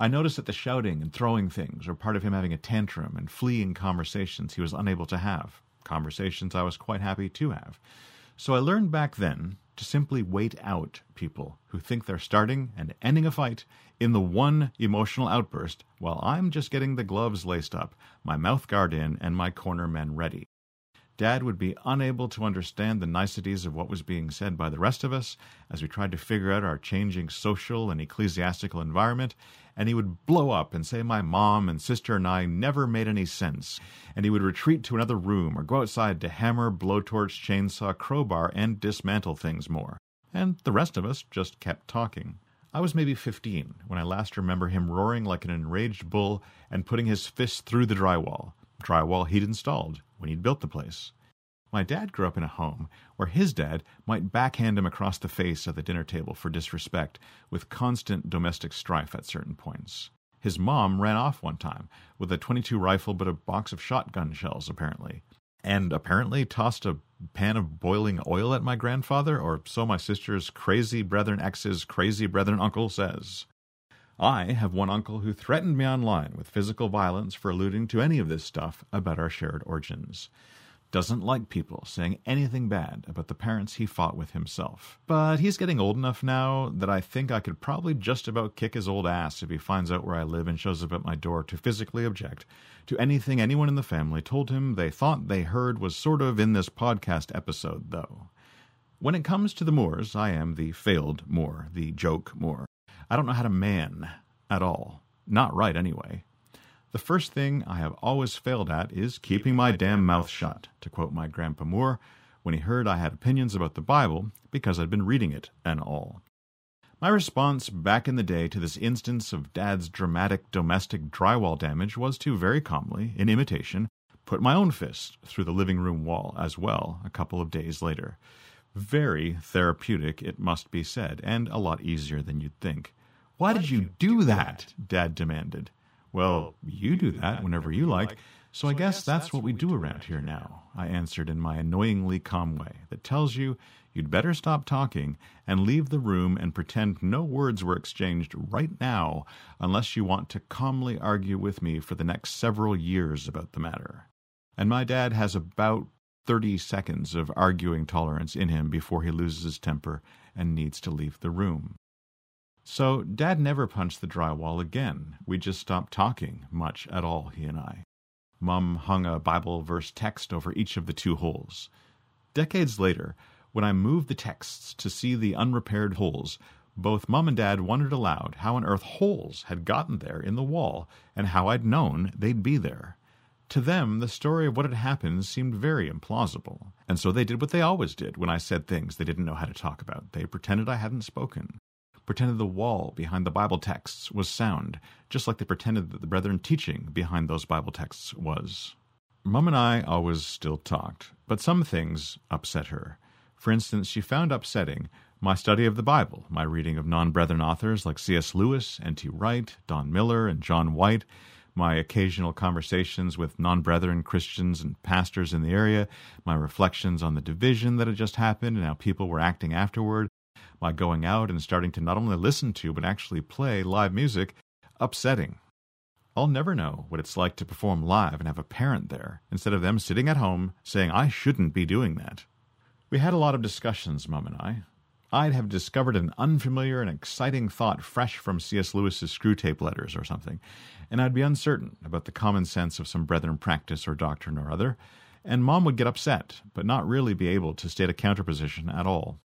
I noticed that the shouting and throwing things were part of him having a tantrum and fleeing conversations he was unable to have, conversations I was quite happy to have. So I learned back then to simply wait out people who think they're starting and ending a fight in the one emotional outburst while I'm just getting the gloves laced up, my mouth guard in, and my corner men ready. Dad would be unable to understand the niceties of what was being said by the rest of us as we tried to figure out our changing social and ecclesiastical environment, and he would blow up and say my mom and sister and I never made any sense, and he would retreat to another room or go outside to hammer, blowtorch, chainsaw, crowbar, and dismantle things more. And the rest of us just kept talking. I was maybe 15 when I last remember him roaring like an enraged bull and putting his fist through the drywall, drywall he'd installed when he'd built the place. My dad grew up in a home where his dad might backhand him across the face at the dinner table for disrespect, with constant domestic strife at certain points. His mom ran off one time with a 22 rifle but a box of shotgun shells, apparently, and apparently tossed a pan of boiling oil at my grandfather, or so my sister's crazy brethren ex's crazy brethren uncle says. I have one uncle who threatened me online with physical violence for alluding to any of this stuff about our shared origins doesn't like people saying anything bad about the parents he fought with himself. But he's getting old enough now that I think I could probably just about kick his old ass if he finds out where I live and shows up at my door to physically object to anything anyone in the family told him they thought they heard was sort of in this podcast episode, though. When it comes to the Moores, I am the failed Moore, the joke Moore. I don't know how to man at all. Not right, anyway. The first thing I have always failed at is keeping my damn mouth shut, to quote my Grandpa Moore when he heard I had opinions about the Bible because I'd been reading it and all. My response back in the day to this instance of Dad's dramatic domestic drywall damage was to very calmly, in imitation, put my own fist through the living room wall as well a couple of days later. Very therapeutic, it must be said, and a lot easier than you'd think. Why did you do that? Dad demanded. Well, you do that whenever you like, so I guess that's what we do around here now, I answered in my annoyingly calm way that tells you you'd better stop talking and leave the room and pretend no words were exchanged right now unless you want to calmly argue with me for the next several years about the matter. And my dad has about 30 seconds of arguing tolerance in him before he loses his temper and needs to leave the room. So Dad never punched the drywall again. We just stopped talking much at all, he and I. Mum hung a Bible verse text over each of the two holes. Decades later, when I moved the texts to see the unrepaired holes, both Mum and Dad wondered aloud how on earth holes had gotten there in the wall and how I'd known they'd be there. To them, the story of what had happened seemed very implausible, and so they did what they always did when I said things they didn't know how to talk about. They pretended I hadn't spoken pretended the wall behind the Bible texts was sound, just like they pretended that the brethren teaching behind those Bible texts was. Mum and I always still talked, but some things upset her. For instance, she found upsetting my study of the Bible, my reading of non brethren authors like C.S. Lewis, N.T. Wright, Don Miller, and John White, my occasional conversations with non brethren Christians and pastors in the area, my reflections on the division that had just happened and how people were acting afterward, my going out and starting to not only listen to but actually play live music, upsetting. I'll never know what it's like to perform live and have a parent there, instead of them sitting at home saying I shouldn't be doing that. We had a lot of discussions, Mum and I. I'd have discovered an unfamiliar and exciting thought fresh from C.S. Lewis's Screwtape Letters or something, and I'd be uncertain about the common sense of some brethren practice or doctrine or other, and Mom would get upset, but not really be able to state a counterposition at all.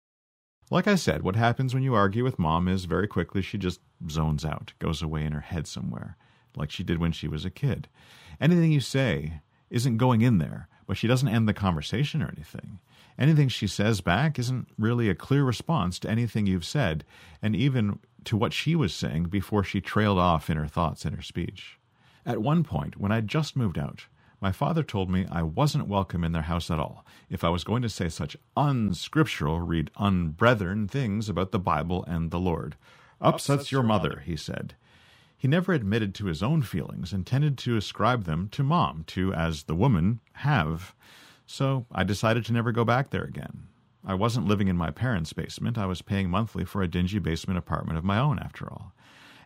Like I said, what happens when you argue with Mom is very quickly she just zones out, goes away in her head somewhere like she did when she was a kid. Anything you say isn't going in there, but she doesn't end the conversation or anything. Anything she says back isn't really a clear response to anything you've said, and even to what she was saying before she trailed off in her thoughts and her speech. At one point, when I'd just moved out, my father told me I wasn't welcome in their house at all if I was going to say such unscriptural, read unbrethren things about the Bible and the Lord. Upsets your mother, he said. He never admitted to his own feelings and tended to ascribe them to Mom, to, as the woman, have. So I decided to never go back there again. I wasn't living in my parents' basement. I was paying monthly for a dingy basement apartment of my own, after all.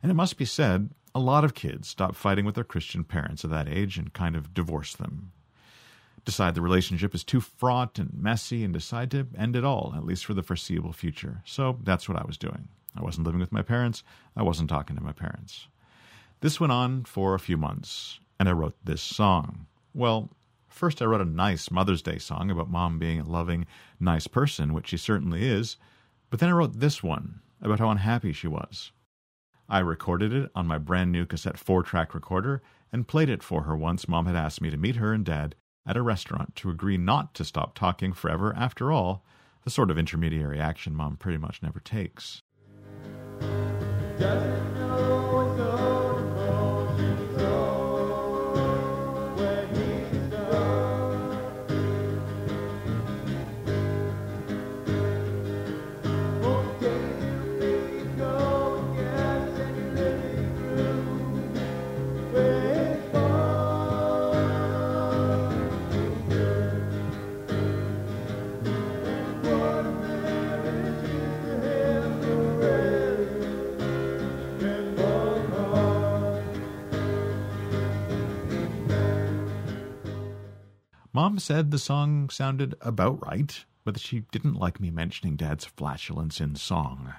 And it must be said, a lot of kids stop fighting with their Christian parents at that age and kind of divorce them. Decide the relationship is too fraught and messy and decide to end it all, at least for the foreseeable future. So that's what I was doing. I wasn't living with my parents. I wasn't talking to my parents. This went on for a few months, and I wrote this song. Well, first I wrote a nice Mother's Day song about mom being a loving, nice person, which she certainly is, but then I wrote this one about how unhappy she was. I recorded it on my brand new cassette four track recorder and played it for her once mom had asked me to meet her and dad at a restaurant to agree not to stop talking forever after all, the sort of intermediary action mom pretty much never takes. Mom said the song sounded about right, but she didn't like me mentioning Dad's flatulence in song.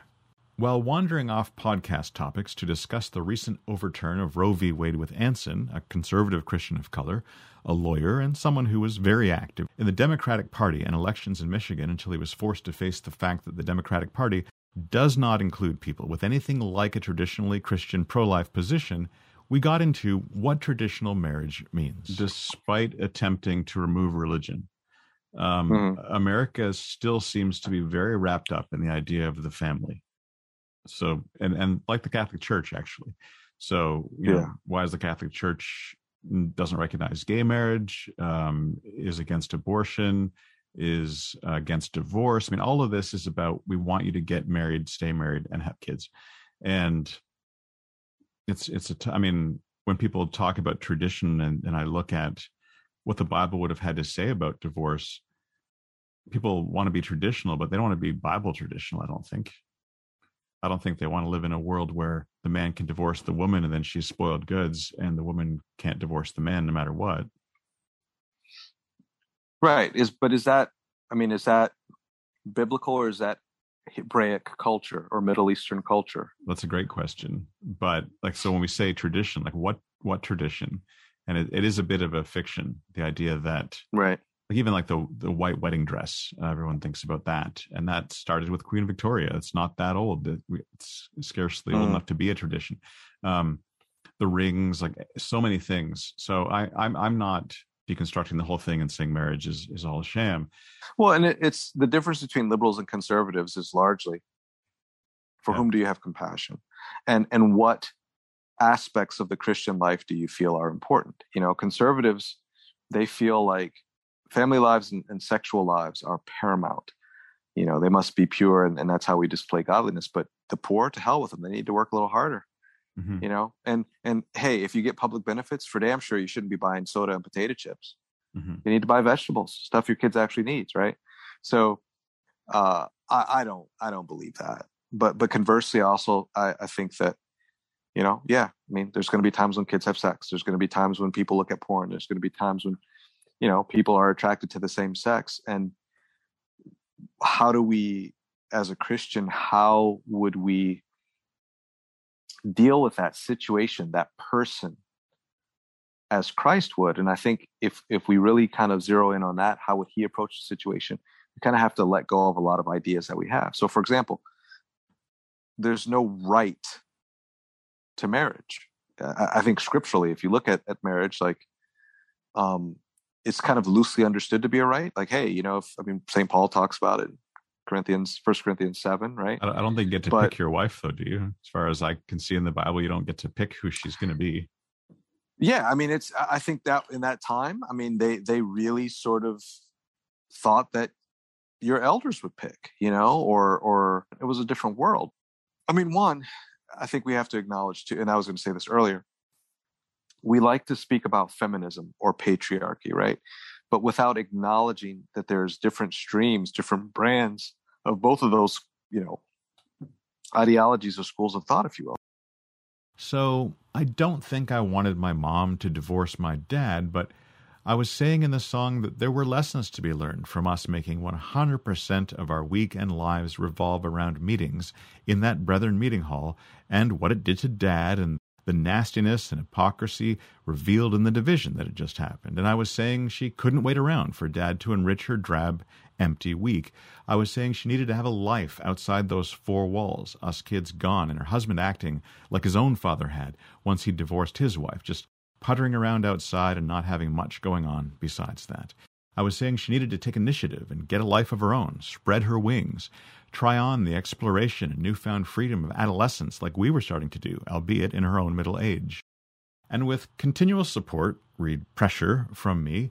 While wandering off podcast topics to discuss the recent overturn of Roe v. Wade with Anson, a conservative Christian of color, a lawyer, and someone who was very active in the Democratic Party and elections in Michigan until he was forced to face the fact that the Democratic Party does not include people with anything like a traditionally Christian pro life position we got into what traditional marriage means. Despite attempting to remove religion, um, mm-hmm. America still seems to be very wrapped up in the idea of the family. So, and and like the Catholic Church, actually. So, you yeah. know, why is the Catholic Church doesn't recognize gay marriage, um, is against abortion, is uh, against divorce? I mean, all of this is about we want you to get married, stay married, and have kids. And it's it's a t- I mean when people talk about tradition and, and I look at what the Bible would have had to say about divorce, people want to be traditional, but they don't want to be Bible traditional. I don't think. I don't think they want to live in a world where the man can divorce the woman and then she's spoiled goods, and the woman can't divorce the man no matter what. Right. Is but is that? I mean, is that biblical or is that Hebraic culture or Middle Eastern culture? That's a great question. But like, so when we say tradition, like what what tradition? And it, it is a bit of a fiction. The idea that right, like even like the the white wedding dress, uh, everyone thinks about that, and that started with Queen Victoria. It's not that old. It's scarcely mm. old enough to be a tradition. Um, the rings, like so many things. So I, I'm I'm not deconstructing the whole thing and saying marriage is is all a sham. Well, and it, it's the difference between liberals and conservatives is largely for yeah. whom do you have compassion, and and what aspects of the Christian life do you feel are important? You know, conservatives they feel like family lives and, and sexual lives are paramount. You know, they must be pure, and, and that's how we display godliness. But the poor, to hell with them. They need to work a little harder. Mhm. You know, and and hey, if you get public benefits, for damn sure you shouldn't be buying soda and potato chips. Mhm. You need to buy vegetables, stuff your kids actually needs, right? So, uh, I, I don't, I don't believe that. But but conversely, also, I, I think that you know, yeah, I mean, there's going to be times when kids have sex. There's going to be times when people look at porn. There's going to be times when, you know, people are attracted to the same sex. And how do we, as a Christian, how would we deal with that situation, that person, as Christ would? And I think if if we really kind of zero in on that, how would he approach the situation? We kind of have to let go of a lot of ideas that we have. So, for example, there's no right to marriage. I, I think scripturally, if you look at, at marriage, like um, it's kind of loosely understood to be a right. Like, hey, you know, if I mean, St. Paul talks about it, Corinthians, First Corinthians seven, right? I don't, think you get to But- pick your wife, though, do you? As far as I can see in the Bible, you don't get to pick who she's going to be. Yeah, I mean, it's. I I think that in that time, I mean, they they really sort of thought that your elders would pick, you know, or or it was a different world. I mean, one, I think we have to acknowledge too, and I was going to say this earlier. We like to speak about feminism or patriarchy, right? But without acknowledging that there's different streams, different brands of both of those, you know, ideologies or schools of thought, if you will. So I don't think I wanted my mom to divorce my dad, but I was saying in the song that there were lessons to be learned from us making 100% of our weekend lives revolve around meetings in that Brethren meeting hall and what it did to dad and the nastiness and hypocrisy revealed in the division that had just happened. And I was saying she couldn't wait around for dad to enrich her drab, empty week. I was saying she needed to have a life outside those four walls, us kids gone, and her husband acting like his own father had once he'd divorced his wife, just puttering around outside and not having much going on besides that. I was saying she needed to take initiative and get a life of her own, spread her wings, try on the exploration and newfound freedom of adolescence like we were starting to do, albeit in her own middle age. And with continual support, read pressure, from me,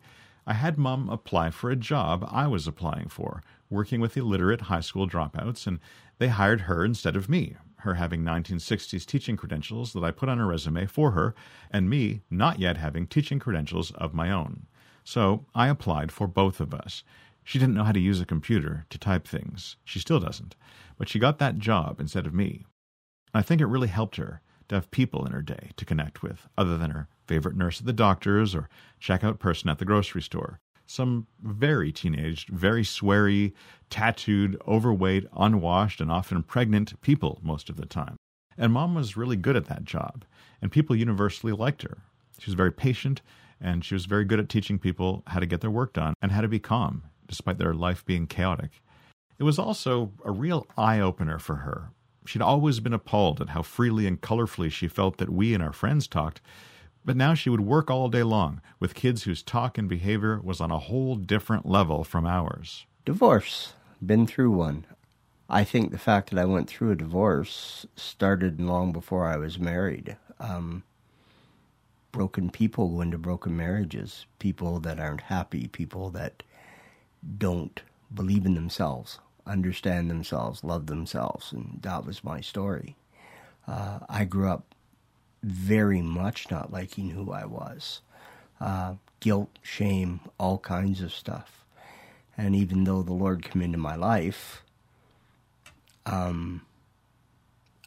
I had Mum apply for a job I was applying for, working with illiterate high school dropouts, and they hired her instead of me, her having 1960s teaching credentials that I put on her resume for her, and me not yet having teaching credentials of my own. So I applied for both of us. She didn't know how to use a computer to type things. She still doesn't. But she got that job instead of me. I think it really helped her to have people in her day to connect with, other than her favorite nurse at the doctor's or checkout person at the grocery store. Some very teenaged, very sweary, tattooed, overweight, unwashed, and often pregnant people most of the time. And mom was really good at that job, and people universally liked her. She was very patient, and she was very good at teaching people how to get their work done and how to be calm, despite their life being chaotic. It was also a real eye opener for her. She'd always been appalled at how freely and colorfully she felt that we and our friends talked, but now she would work all day long with kids whose talk and behavior was on a whole different level from ours. Divorce. Been through one. I think the fact that I went through a divorce started long before I was married. Um, broken people go into broken marriages. People that aren't happy, people that don't believe in themselves, understand themselves, love themselves. And that was my story. Uh, I grew up very much not liking who I was. Uh, guilt, shame, all kinds of stuff. And even though the Lord came into my life, um,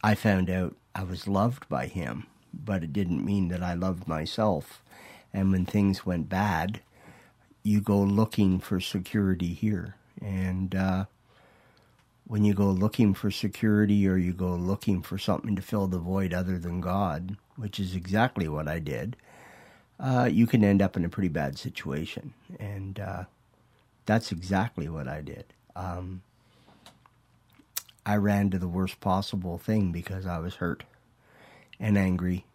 I found out I was loved by Him, but it didn't mean that I loved myself. And when things went bad, you go looking for security here. And uh, when you go looking for security or you go looking for something to fill the void other than God, which is exactly what I did, uh, you can end up in a pretty bad situation. And uh, that's exactly what I did. Um, I ran to the worst possible thing because I was hurt and angry.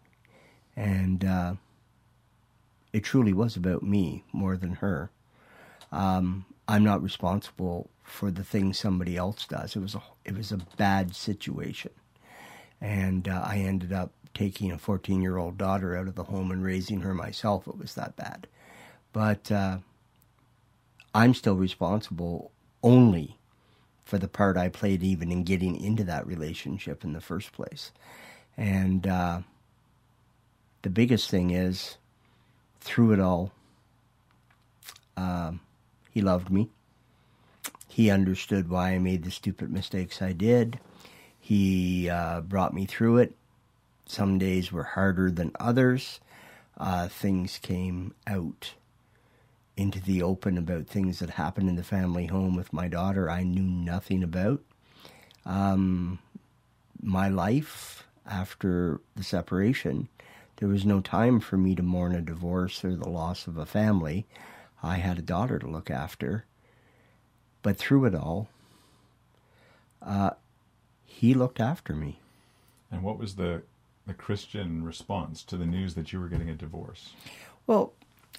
And uh, it truly was about me more than her. Um, I'm not responsible for the thing somebody else does. It was a it was a bad situation, and uh, I ended up taking a 14 year old daughter out of the home and raising her myself. It was that bad, but uh, I'm still responsible only for the part I played even in getting into that relationship in the first place. And uh, the biggest thing is, through it all, um, he loved me. He understood why I made the stupid mistakes I did. He uh, brought me through it. Some days were harder than others. Uh, things came out into the open about things that happened in the family home with my daughter I knew nothing about. Um, my life after the separation, there was no time for me to mourn a divorce or the loss of a family. I had a daughter to look after. But through it all, uh, he looked after me. And what was the the Christian response to the news that you were getting a divorce? Well,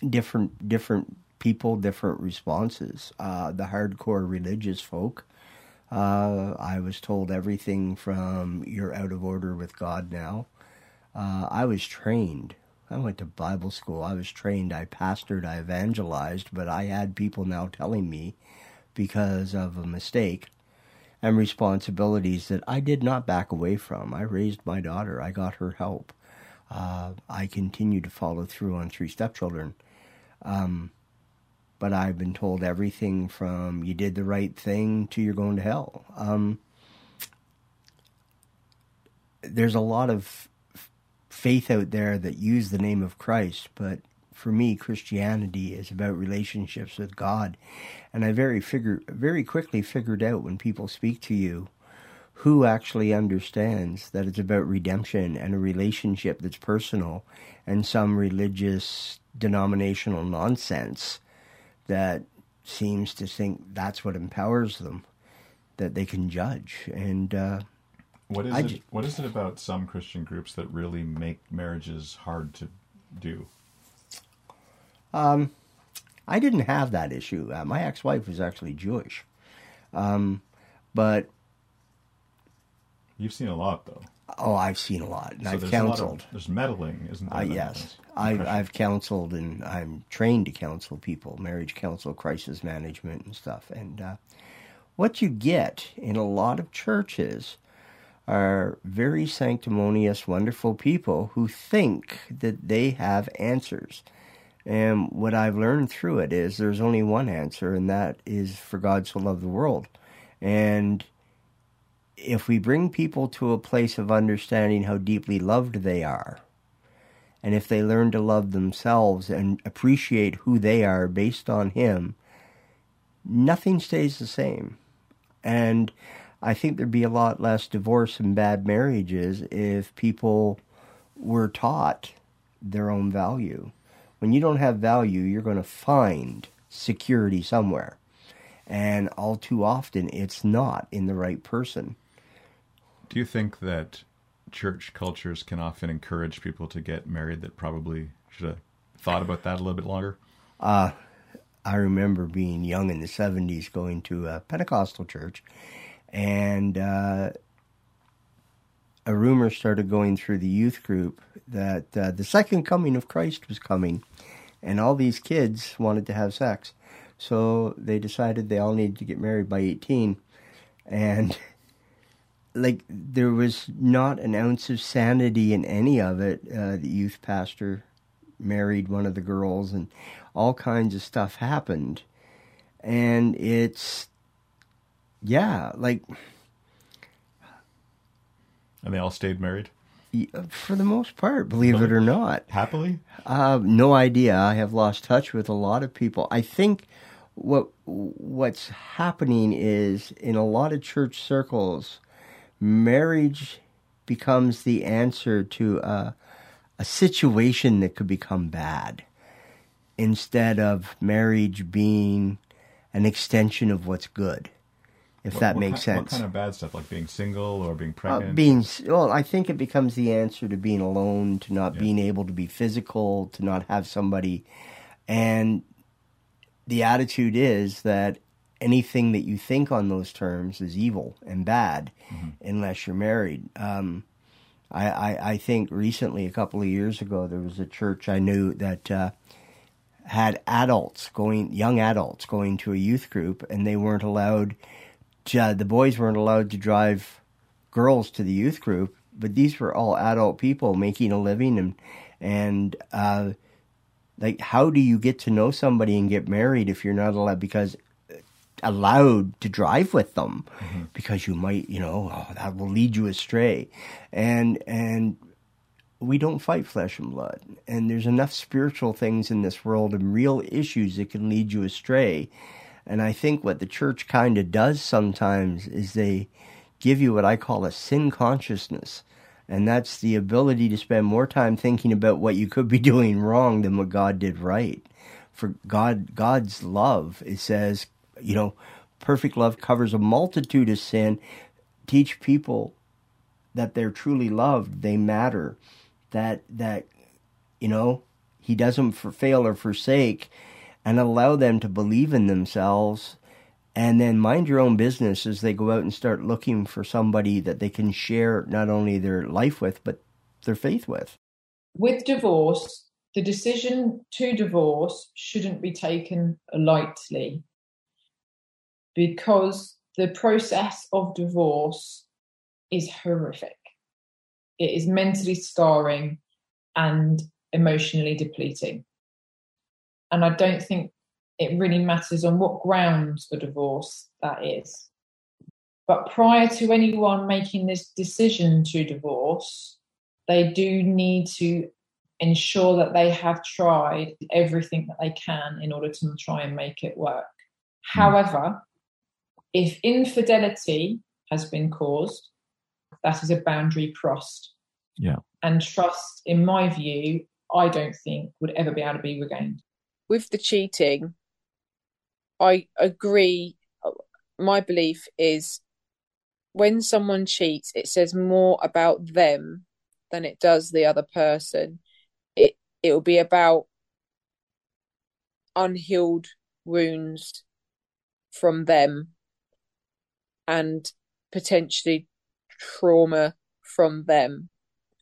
different different people, different responses. Uh, the hardcore religious folk, uh, I was told everything from "you're out of order with God now." Uh, I was trained. I went to Bible school. I was trained. I pastored. I evangelized. But I had people now telling me, because of a mistake, and responsibilities that I did not back away from. I raised my daughter. I got her help. Uh, I continue to follow through on three stepchildren. Um, but I've been told everything from you did the right thing to you're going to hell. Um, there's a lot of faith out there that use the name of Christ, but for me, Christianity is about relationships with God. And I very figure very quickly figured out when people speak to you who actually understands that it's about redemption and a relationship that's personal and some religious denominational nonsense that seems to think that's what empowers them that they can judge and uh, What is I it? ju- what is it about some Christian groups that really make marriages hard to do? Um, I didn't have that issue. Uh, my ex-wife was actually Jewish, um, but You've seen a lot, though. oh, I've seen a lot, and So I've there's lot of- counseled. there's meddling, isn't there? Uh, yes. I've I've counseled, and I'm trained to counsel people, marriage counsel, crisis management, and stuff. And uh, what you get in a lot of churches are very sanctimonious, wonderful people who think that they have answers. And what I've learned through it is there's only one answer, and that is for God so loved the world. And if we bring people to a place of understanding how deeply loved they are, and if they learn to love themselves and appreciate who they are based on Him, nothing stays the same. And I think there'd be a lot less divorce and bad marriages if people were taught their own value. When you don't have value, you're going to find security somewhere. And all too often, it's not in the right person. Do you think that church cultures can often encourage people to get married that probably should have thought about that a little bit longer? Uh, I remember being young in the 70s going to a Pentecostal church, and uh, a rumor started going through the youth group that uh, the second coming of Christ was coming, and all these kids wanted to have sex. So they decided they all needed to get married by 18. And like there was not an ounce of sanity in any of it. Uh, the youth pastor married one of the girls, and all kinds of stuff happened. And it's, yeah, like And they all stayed married? for the most part, believe it or not. Happily? Uh, no idea. I have lost touch with a lot of people. I think what what's happening is in a lot of church circles, marriage becomes the answer to a, a situation that could become bad, instead of marriage being an extension of what's good. If What- that what makes sense. What kind of bad stuff, like being single or being Uh, pregnant? being well, I think it becomes the answer to being alone, to not being able to be physical, to not have somebody, and the attitude is that anything that you think on those terms is evil and bad, unless you're married. Um, I, I I think recently, a couple of years ago, there was a church I knew that uh, had adults going, young adults going to a youth group, and they weren't allowed. The boys weren't allowed to drive girls to the youth group, but these were all adult people making a living, and and uh, like, how do you get to know somebody and get married if you're not allowed? Because allowed to drive with them mm-hmm. because you might you know oh, that will lead you astray and and we don't fight flesh and blood. And there's enough spiritual things in this world and real issues that can lead you astray. And I think what the church kind of does sometimes is they give you what I call a sin consciousness. And that's the ability to spend more time thinking about what you could be doing wrong than what God did right. For God, God's love, it says, you know, perfect love covers a multitude of sin. Teach people that they're truly loved, they matter that that you know he doesn't for fail or forsake and allow them to believe in themselves. And then mind your own business as they go out and start looking for somebody that they can share not only their life with but their faith with. With divorce the decision to divorce shouldn't be taken lightly because the process of divorce is horrific. It is mentally scarring and emotionally depleting. And I don't think it really matters on what grounds for divorce that is. But prior to anyone making this decision to divorce, they do need to ensure that they have tried everything that they can in order to try and make it work. Hmm. However, if infidelity has been caused, that is a boundary crossed. Yeah. And trust, in my view, I don't think would ever be able to be regained. With the cheating, I agree. My belief is when someone cheats, it says more about them than it does the other person. It it will be about unhealed wounds from them and potentially trauma from them.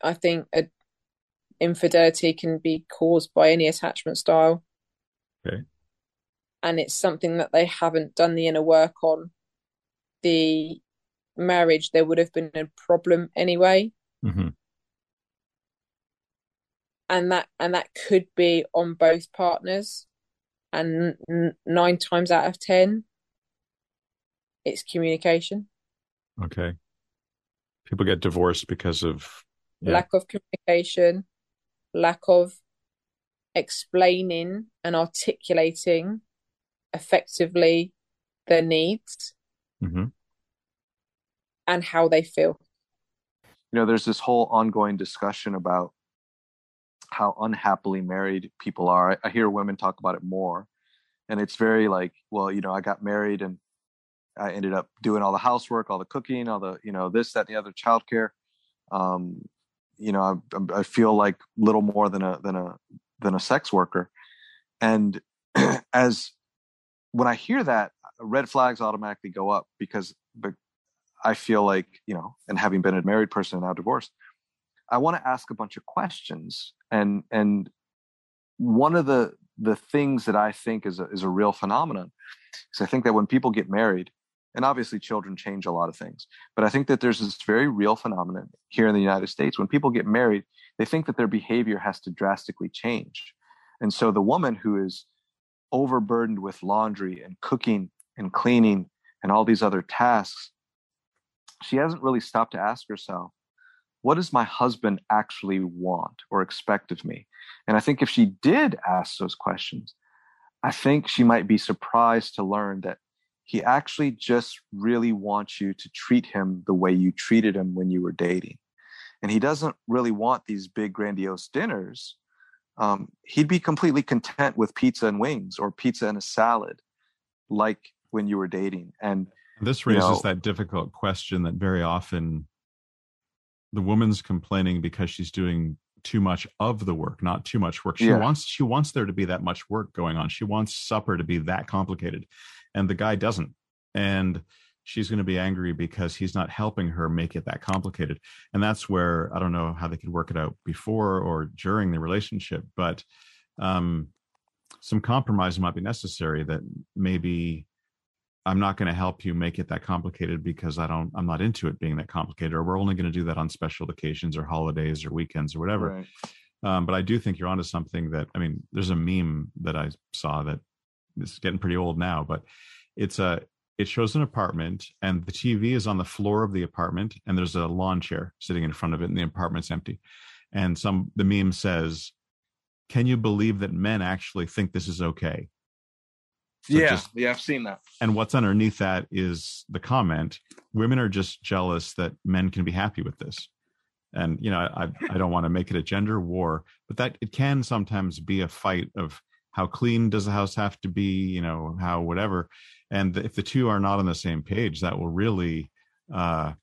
I think a, infidelity can be caused by any attachment style. Okay. And it's something that they haven't done the inner work on. The marriage, there would have been a problem anyway. Mm-hmm. And that and that could be on both partners, and n- nine times out of ten, it's communication. Okay. People get divorced because of yeah. lack of communication, lack of explaining and articulating effectively their needs mm-hmm. and how they feel. You know, there's this whole ongoing discussion about how unhappily married people are. I, I hear women talk about it more. And it's very like, well, you know, I got married and I ended up doing all the housework, all the cooking, all the, you know, this, that, and the other childcare. Um, you know I, I feel like little more than a than a than a sex worker. And as when i hear that red flags automatically go up because but i feel like you know and having been a married person and now divorced i want to ask a bunch of questions. And and one of the the things that i think is a, is a real phenomenon is i think that when people get married and obviously children change a lot of things but i think that there's this very real phenomenon here in the united states. When people get married they think that their behavior has to drastically change and so the woman who is overburdened with laundry and cooking and cleaning and all these other tasks she hasn't really stopped to ask herself what does my husband actually want or expect of me and i think if she did ask those questions i think she might be surprised to learn that he actually just really wants you to treat him the way you treated him when you were dating. And he doesn't really want these big, grandiose dinners. Um, he'd be completely content with pizza and wings or pizza and a salad, like when you were dating. And this raises you know, that difficult question that very often the woman's complaining because she's doing too much of the work, not too much work. She Yeah. wants she wants there to be that much work going on. She wants supper to be that complicated. And the guy doesn't. And she's going to be angry because he's not helping her make it that complicated. And that's where I don't know how they could work it out before or during the relationship, but um some compromise might be necessary that maybe I'm not going to help you make it that complicated because I don't I'm not into it being that complicated or we're only going to do that on special occasions or holidays or weekends or whatever. Right. Um, but I do think you're onto something that I mean there's a meme that I saw that that is getting pretty old now but it's a it shows an apartment and the TV is on the floor of the apartment and there's a lawn chair sitting in front of it and the apartment's empty. And some the meme says, "Can you believe that men actually think this is okay?" So yeah, just- yeah, I've seen that. and what's underneath that is the comment, "Women are just jealous that men can be happy with this." And you know, I I don't want to make it a gender war, but that it can sometimes be a fight of how clean does the house have to be, you know, how whatever. And if the two are not on the same page, that will really uh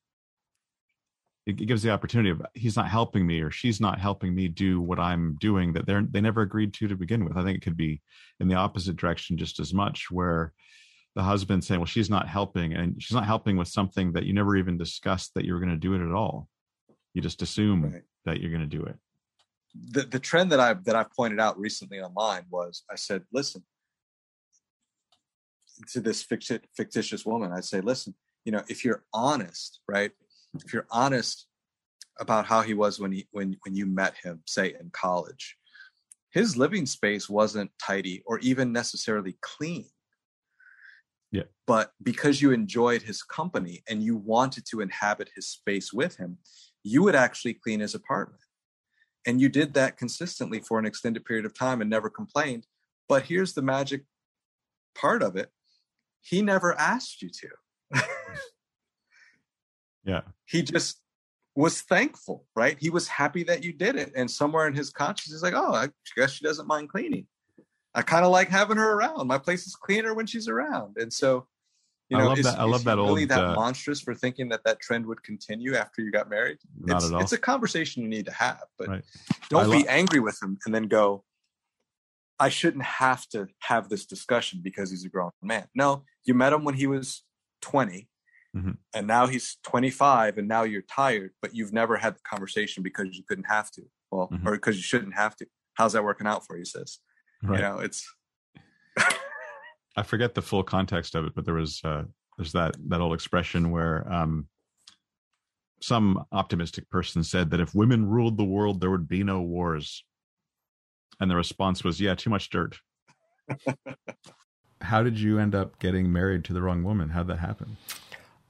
it gives the opportunity of he's not helping me or she's not helping me do what I'm doing that they're they never agreed to to begin with. I think it could be in the opposite direction just as much, where the husband saying, "Well, she's not helping," and she's not helping with something that you never even discussed that you were going to do it at all. You just assume that you're going to do it. the the trend that I've that I've pointed out recently online was I said, listen to this fictitious woman. I'd say, listen, you know, if you're honest, right? If you're honest about how he was when he when when you met him, say in college, his living space wasn't tidy or even necessarily clean. Yeah. But because you enjoyed his company and you wanted to inhabit his space with him, you would actually clean his apartment and you did that consistently for an extended period of time and never complained but here's the magic part of it he never asked you to. Yeah. he just was thankful right? He was happy that you did it. And somewhere in his conscience he's like oh i guess she doesn't mind cleaning. I kind of like having her around. My place is cleaner when she's around. And so you I know love is, that- I love that really old, that uh, monstrous for thinking that that trend would continue after you got married? Not it's, at all. it's a conversation you need to have but Right. don't I be lo- angry with him and then go i shouldn't have to have this discussion because he's a grown man no you met him when he was 20 Mhm. and now he's 25 and now you're tired but you've never had the conversation because you couldn't have to well Mhm. or because you shouldn't have to how's that working out for you sis Right. you know it's I forget the full context of it, but there was uh, there's that that old expression where um, some optimistic person said that if women ruled the world, there would be no wars, and the response was, "Yeah, too much dirt." How did you end up getting married to the wrong woman? How'd that happen?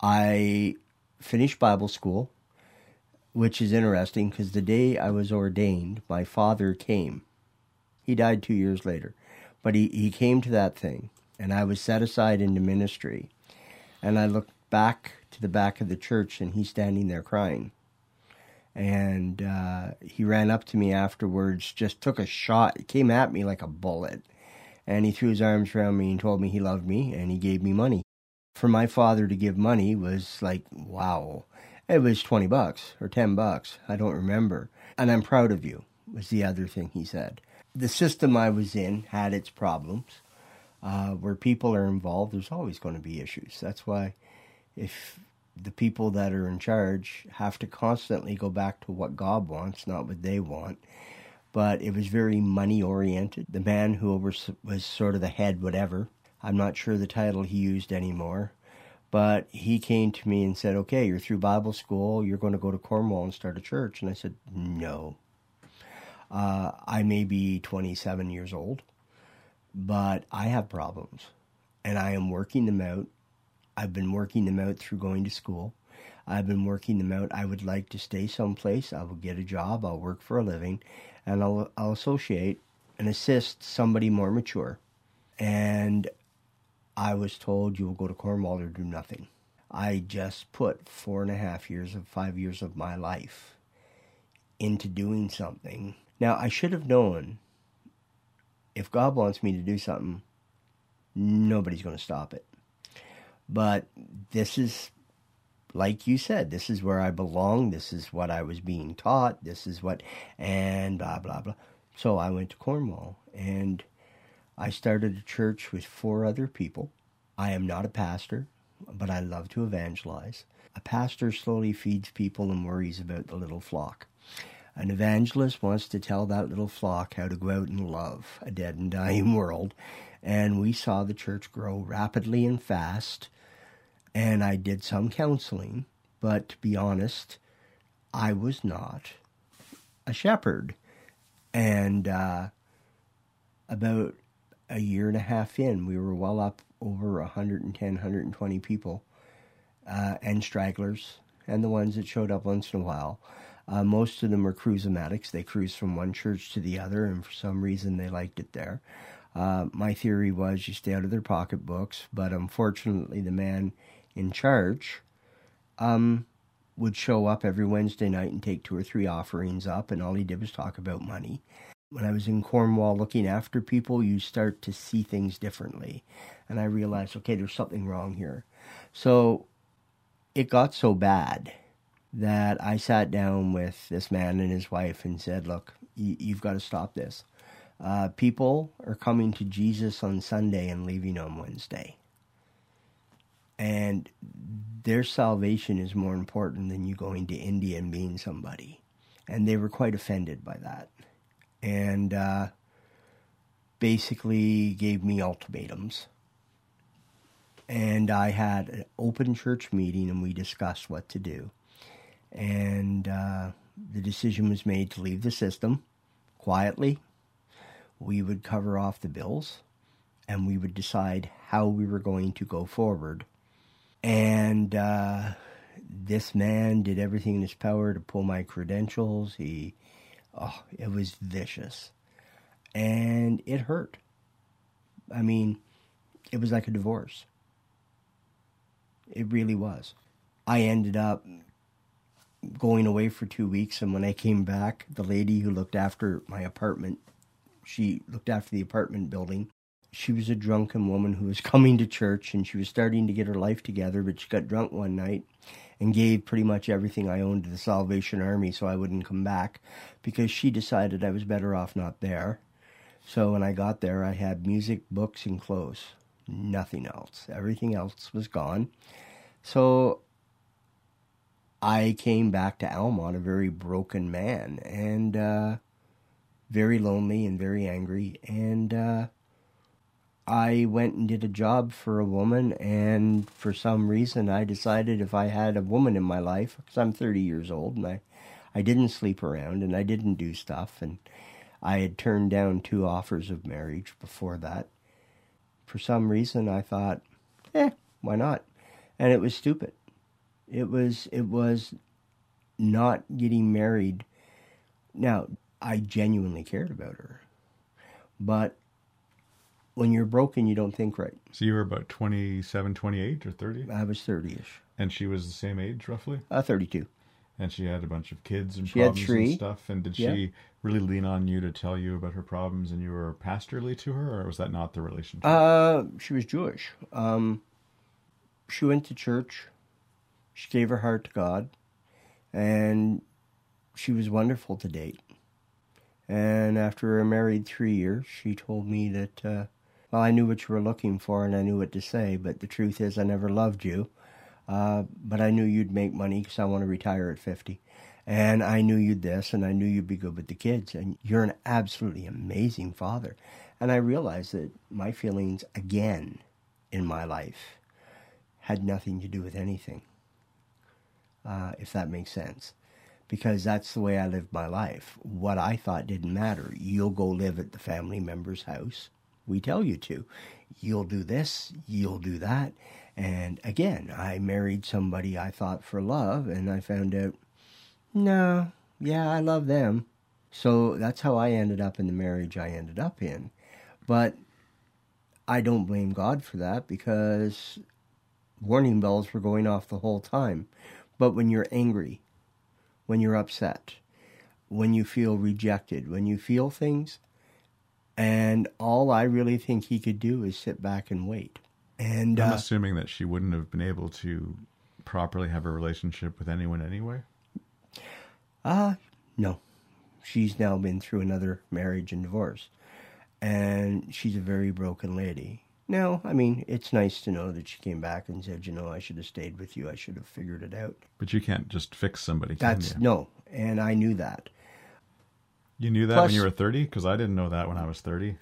I finished Bible school, which is interesting because the day I was ordained, my father came. He died two years later, but he, he came to that thing, and I was set aside into ministry. And I looked back to the back of the church, and he's standing there crying. And uh, he ran up to me afterwards, just took a shot, It came at me like a bullet. And he threw his arms around me and told me he loved me, and he gave me money. For my father to give money was like wow. It was 20 bucks or 10 bucks. I don't remember. And i'm proud of you was the other thing he said. The system i was in had its problems uh, where people are involved there's always going to be issues. That's why if the people that are in charge have to constantly go back to what god wants not what they want but it was very money oriented the man who was, was sort of the head whatever I'm not sure the title he used anymore, but he came to me and said, Okay, you're through Bible school, you're going to go to Cornwall and start a church. And I said, No. Uh, I may be 27 years old, but I have problems and I am working them out. I've been working them out through going to school. I've been working them out. I would like to stay someplace. I will get a job. I'll work for a living and I'll, I'll associate and assist somebody more mature. And I was told you will go to Cornwall or do nothing. I just put four and a half years of five years of my life into doing something. Now, I should have known if God wants me to do something, nobody's going to stop it. But this is, like you said, this is where I belong. This is what I was being taught. This is what, and blah, blah, blah. So I went to Cornwall and I started a church with four other people. I am not a pastor, but I love to evangelize. A pastor slowly feeds people and worries about the little flock. An evangelist wants to tell that little flock how to go out and love a dead and dying world. And we saw the church grow rapidly and fast. And I did some counseling, but to be honest, I was not a shepherd. And uh, about a year and a half in, we were well up over 110, 120 people, uh, and stragglers, and the ones that showed up once in a while. Uh, most of them were cruisematics. They cruised from one church to the other, and for some reason they liked it there. Uh, my theory was you stay out of their pocketbooks, but unfortunately, the man in charge um, would show up every Wednesday night and take two or three offerings up, and all he did was talk about money. When I was in Cornwall looking after people, you start to see things differently. And I realized, okay, there's something wrong here. So it got so bad that I sat down with this man and his wife and said, look, you've got to stop this. Uh, people are coming to Jesus on Sunday and leaving on Wednesday. And their salvation is more important than you going to India and being somebody. And they were quite offended by that. And uh, basically gave me ultimatums. And I had an open church meeting and we discussed what to do. And uh, the decision was made to leave the system quietly. We would cover off the bills and we would decide how we were going to go forward and uh, this man did everything in his power to pull my credentials. He, oh, it was vicious. And it hurt. I mean, it was like a divorce. It really was. I ended up going away for two weeks, and when I came back, the lady who looked after my apartment, she looked after the apartment building, she was a drunken woman who was coming to church and she was starting to get her life together, but she got drunk one night and gave pretty much everything I owned to the Salvation Army so I wouldn't come back because she decided I was better off not there. So when I got there, I had music, books, and clothes. Nothing else. Everything else was gone. So I came back to Almonte a very broken man and uh, very lonely and very angry. And uh, I went and did a job for a woman, and for some reason, I decided if I had a woman in my life, because I'm 30 years old, and I, I didn't sleep around and I didn't do stuff, and I had turned down two offers of marriage before that. For some reason, I thought, eh, why not? And it was stupid. It was it was not getting married. Now, I genuinely cared about her, but when you're broken, you don't think right. So you were about 27, 28 or 30? I was 30 ish. And she was the same age, roughly? Uh, 32. And she had a bunch of kids and she problems and stuff. And did yeah. she really lean on you to tell you about her problems and you were pastorly to her, or was that not the relationship? Uh, she was Jewish. Um, she went to church. She gave her heart to God. And she was wonderful to date. And after a married three years, she told me that uh, well, I knew what you were looking for and I knew what to say, but the truth is, I never loved you. Uh, but I knew you'd make money because I want to retire at 50. And I knew you'd this, and I knew you'd be good with the kids. And you're an absolutely amazing father. And I realized that my feelings again in my life had nothing to do with anything, uh, if that makes sense. Because that's the way I lived my life. What I thought didn't matter. You'll go live at the family member's house we tell you to. You'll do this, you'll do that. And again, I married somebody I thought for love, and I found out, no, yeah, I love them. So that's how I ended up in the marriage I ended up in. But I don't blame God for that because warning bells were going off the whole time. But when you're angry, when you're upset, when you feel rejected, when you feel things, and all I really think he could do is sit back and wait. And I'm uh, assuming that she wouldn't have been able to properly have a relationship with anyone anyway. Uh no. She's now been through another marriage and divorce. And she's a very broken lady. Now, I mean, it's nice to know that she came back and said, you know, I should have stayed with you. I should have figured it out. But you can't just fix somebody. That's no, and I knew that. You knew that Plus- when you were 30? Because I didn't know that when I was 30.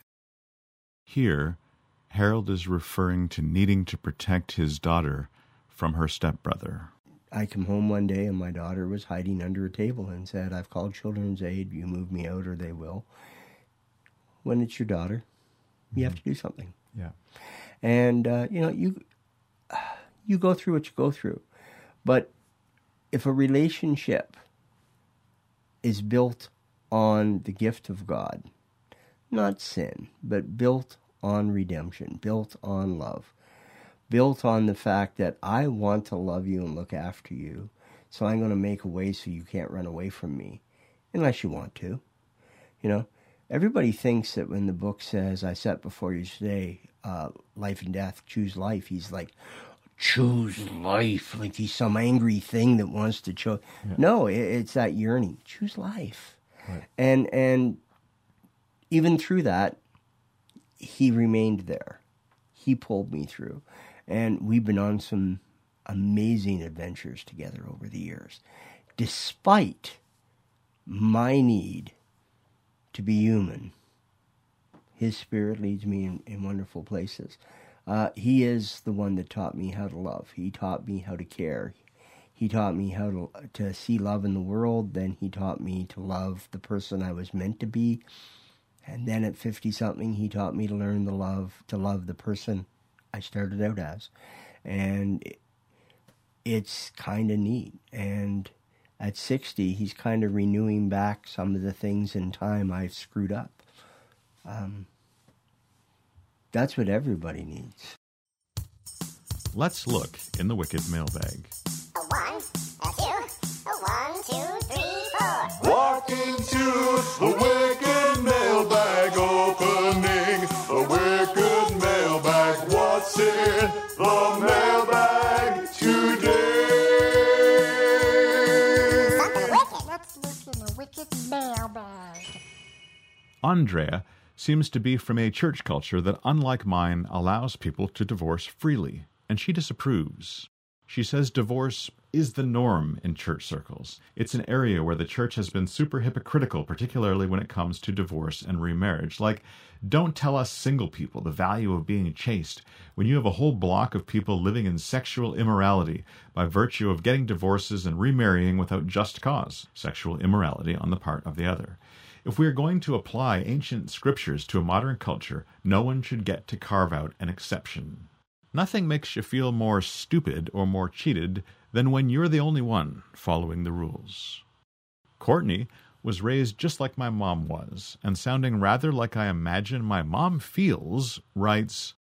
Here, Harold is referring to needing to protect his daughter from her stepbrother. I come home one day and my daughter was hiding under a table and said, I've called Children's Aid. You move me out or they will. When it's your daughter, you have to do something. Yeah. And, uh, you know, you, you go through what you go through. But if a relationship is built on the gift of God, not sin, but built on redemption, built on love, built on the fact that I want to love you and look after you, so I'm going to make a way so you can't run away from me, unless you want to. You know, everybody thinks that when the book says, I set before you today uh, life and death, choose life, he's like, choose life, like he's some angry thing that wants to choose. No, it, it's that yearning, choose life. Right. And, and even through that, he remained there. He pulled me through. And we've been on some amazing adventures together over the years, despite my need to be human. His spirit leads me in, in wonderful places. Uh, he is the one that taught me how to love. He taught me how to care. He taught me how to to see love in the world. Then he taught me to love the person I was meant to be. And then at fifty something, he taught me to learn the love to love the person I started out as, and it, it's kind of neat. And at sixty, he's kind of renewing back some of the things in time I've screwed up. Um, that's what everybody needs. Let's look in the Wicked mailbag. Andrea seems to be from a church culture that, unlike mine, allows people to divorce freely, and she disapproves. She says divorce is the norm in church circles. It's an area where the church has been super hypocritical, particularly when it comes to divorce and remarriage. Like, don't tell us single people the value of being chaste when you have a whole block of people living in sexual immorality by virtue of getting divorces and remarrying without just cause, sexual immorality on the part of the other. If we are going to apply ancient scriptures to a modern culture, no one should get to carve out an exception. Nothing makes you feel more stupid or more cheated than when you're the only one following the rules. Courtney was raised just like my mom was, and sounding rather like I imagine my mom feels, writes,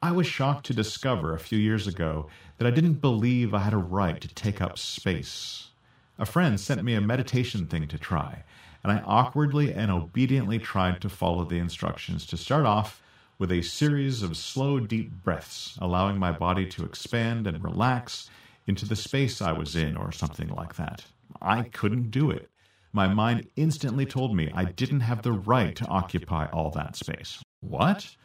I was shocked to discover a few years ago that I didn't believe I had a right to take up space. A friend sent me a meditation thing to try, and I awkwardly and obediently tried to follow the instructions to start off with a series of slow, deep breaths, allowing my body to expand and relax into the space I was in, or something like that. I couldn't do it. My mind instantly told me I didn't have the right to occupy all that space. What?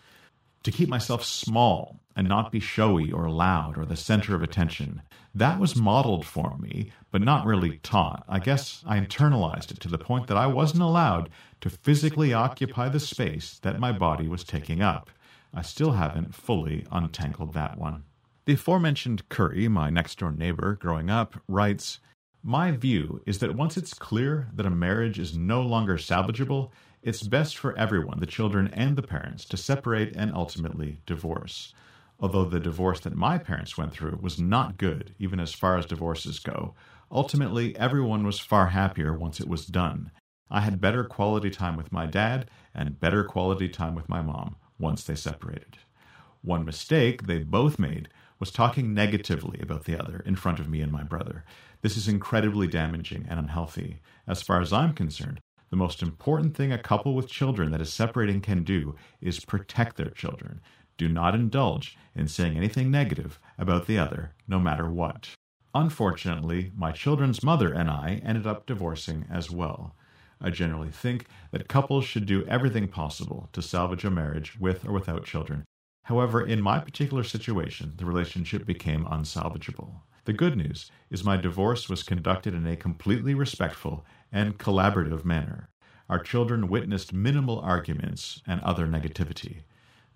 To keep myself small and not be showy or loud or the center of attention. That was modeled for me, but not really taught. I guess I internalized it to the point that I wasn't allowed to physically occupy the space that my body was taking up. I still haven't fully untangled that one. The aforementioned Curry, my next door neighbor growing up, writes My view is that once it's clear that a marriage is no longer salvageable, it's best for everyone, the children and the parents, to separate and ultimately divorce. Although the divorce that my parents went through was not good, even as far as divorces go, ultimately everyone was far happier once it was done. I had better quality time with my dad and better quality time with my mom once they separated. One mistake they both made was talking negatively about the other in front of me and my brother. This is incredibly damaging and unhealthy. As far as I'm concerned, the most important thing a couple with children that is separating can do is protect their children. Do not indulge in saying anything negative about the other, no matter what. Unfortunately, my children's mother and I ended up divorcing as well. I generally think that couples should do everything possible to salvage a marriage with or without children. However, in my particular situation, the relationship became unsalvageable. The good news is my divorce was conducted in a completely respectful and collaborative manner. our children witnessed minimal arguments and other negativity.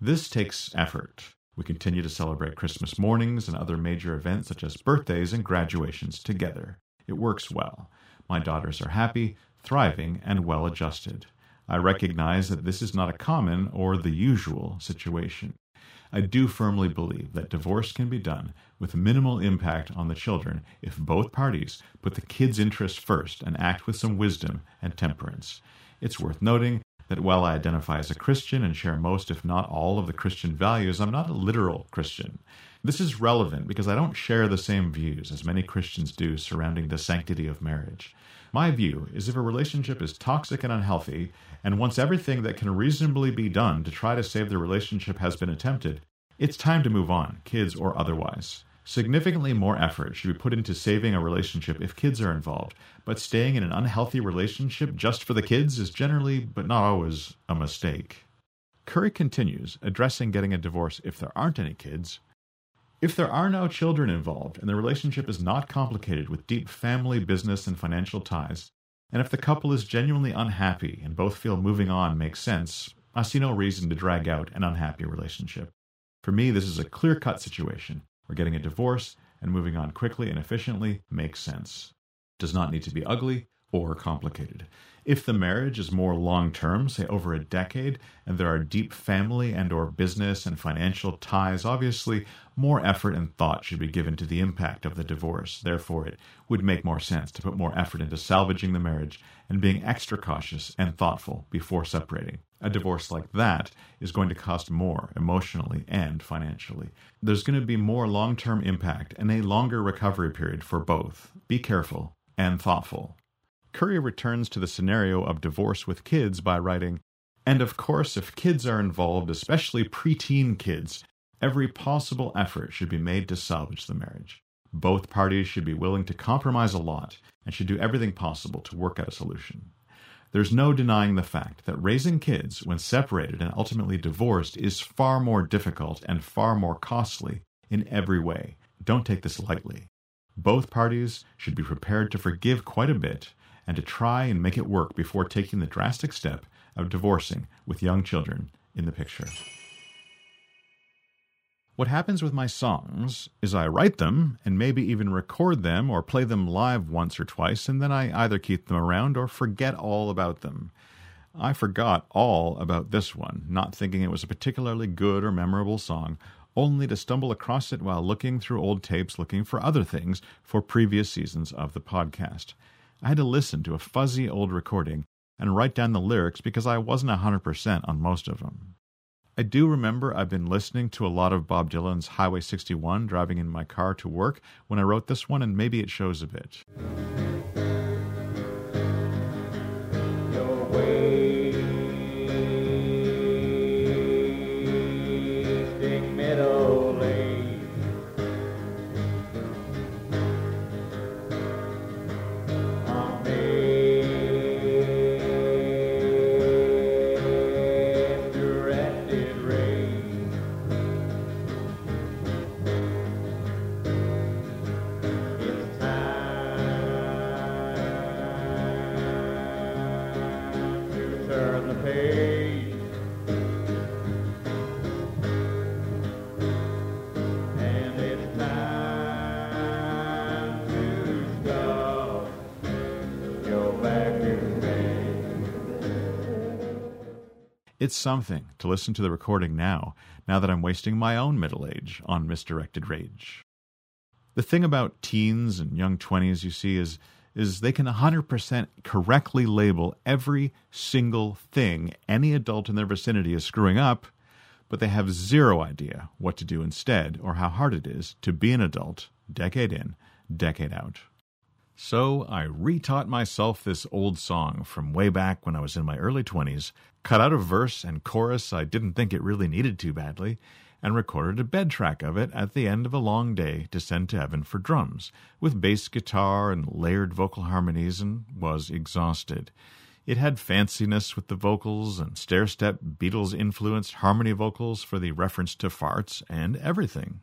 This takes effort. We continue to celebrate Christmas mornings and other major events such as birthdays and graduations together. It works well. My daughters are happy, thriving, and well adjusted. I recognize that this is not a common or the usual situation. I do firmly believe that divorce can be done with minimal impact on the children if both parties put the kids' interests first and act with some wisdom and temperance. It's worth noting that while I identify as a Christian and share most, if not all, of the Christian values, I'm not a literal Christian. This is relevant because I don't share the same views as many Christians do surrounding the sanctity of marriage. My view is if a relationship is toxic and unhealthy, and once everything that can reasonably be done to try to save the relationship has been attempted, it's time to move on, kids or otherwise. Significantly more effort should be put into saving a relationship if kids are involved, but staying in an unhealthy relationship just for the kids is generally, but not always, a mistake. Curry continues, addressing getting a divorce if there aren't any kids. If there are no children involved and the relationship is not complicated with deep family, business, and financial ties, and if the couple is genuinely unhappy and both feel moving on makes sense, I see no reason to drag out an unhappy relationship. For me, this is a clear cut situation where getting a divorce and moving on quickly and efficiently makes sense. Does not need to be ugly or complicated. If the marriage is more long term, say over a decade, and there are deep family and or business and financial ties, obviously more effort and thought should be given to the impact of the divorce. Therefore, it would make more sense to put more effort into salvaging the marriage and being extra cautious and thoughtful before separating. A divorce like that is going to cost more emotionally and financially. There's going to be more long term impact and a longer recovery period for both. Be careful and thoughtful. Curry returns to the scenario of divorce with kids by writing, and of course, if kids are involved, especially preteen kids, every possible effort should be made to salvage the marriage. Both parties should be willing to compromise a lot and should do everything possible to work out a solution. There's no denying the fact that raising kids when separated and ultimately divorced is far more difficult and far more costly in every way. Don't take this lightly. Both parties should be prepared to forgive quite a bit and to try and make it work before taking the drastic step of divorcing with young children in the picture. What happens with my songs is I write them and maybe even record them or play them live once or twice, and then I either keep them around or forget all about them. I forgot all about this one, not thinking it was a particularly good or memorable song, only to stumble across it while looking through old tapes looking for other things for previous seasons of the podcast. I had to listen to a fuzzy old recording and write down the lyrics because I wasn't 100% on most of them. I do remember I've been listening to a lot of Bob Dylan's Highway 61 driving in my car to work when I wrote this one, and maybe it shows a bit. Something to listen to the recording now, now that I'm wasting my own middle age on misdirected rage. The thing about teens and young 20s, you see, is is they can 100% correctly label every single thing any adult in their vicinity is screwing up, but they have zero idea what to do instead or how hard it is to be an adult decade in, decade out. So I retaught myself this old song from way back when I was in my early 20s, cut out a verse and chorus I didn't think it really needed too badly, and recorded a bed track of it at the end of a long day to send to Evan for drums, with bass guitar and layered vocal harmonies, and was exhausted. It had fanciness with the vocals and stair step Beatles influenced harmony vocals for the reference to farts and everything.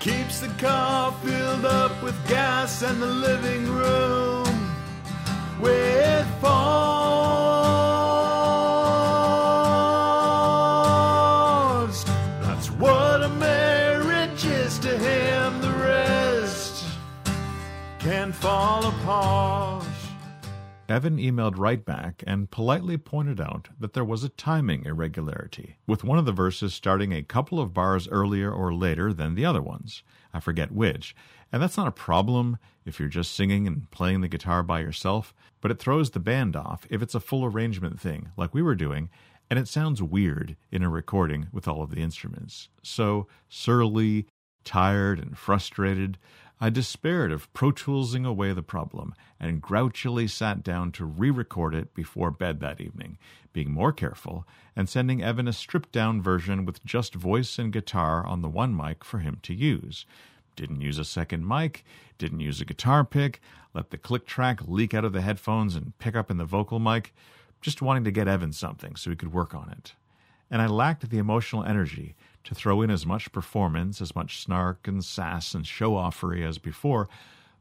Keeps the car filled up with gas and the living room with forced. Evan emailed right back and politely pointed out that there was a timing irregularity, with one of the verses starting a couple of bars earlier or later than the other ones. I forget which. And that's not a problem if you're just singing and playing the guitar by yourself, but it throws the band off if it's a full arrangement thing, like we were doing, and it sounds weird in a recording with all of the instruments. So surly, tired, and frustrated, I despaired of Pro Toolsing away the problem and grouchily sat down to re record it before bed that evening, being more careful and sending Evan a stripped down version with just voice and guitar on the one mic for him to use. Didn't use a second mic, didn't use a guitar pick, let the click track leak out of the headphones and pick up in the vocal mic, just wanting to get Evan something so he could work on it. And I lacked the emotional energy to throw in as much performance, as much snark and sass and show offery as before,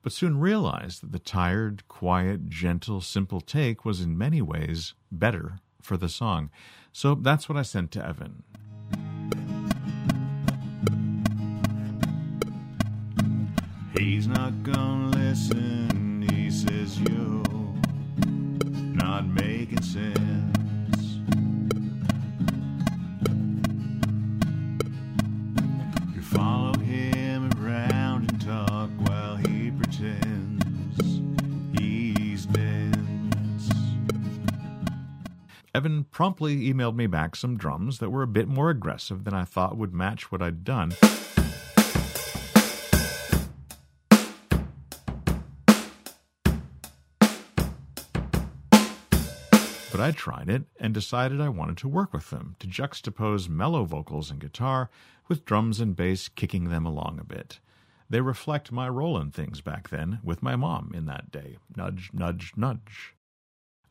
but soon realized that the tired, quiet, gentle, simple take was in many ways better for the song. So that's what I sent to Evan. He's not gonna listen, he says you're not making sense. Follow him around and talk while he pretends he's dense. Evan promptly emailed me back some drums that were a bit more aggressive than I thought would match what I'd done. But I tried it and decided I wanted to work with them to juxtapose mellow vocals and guitar with drums and bass kicking them along a bit. They reflect my role in things back then with my mom in that day. Nudge, nudge, nudge.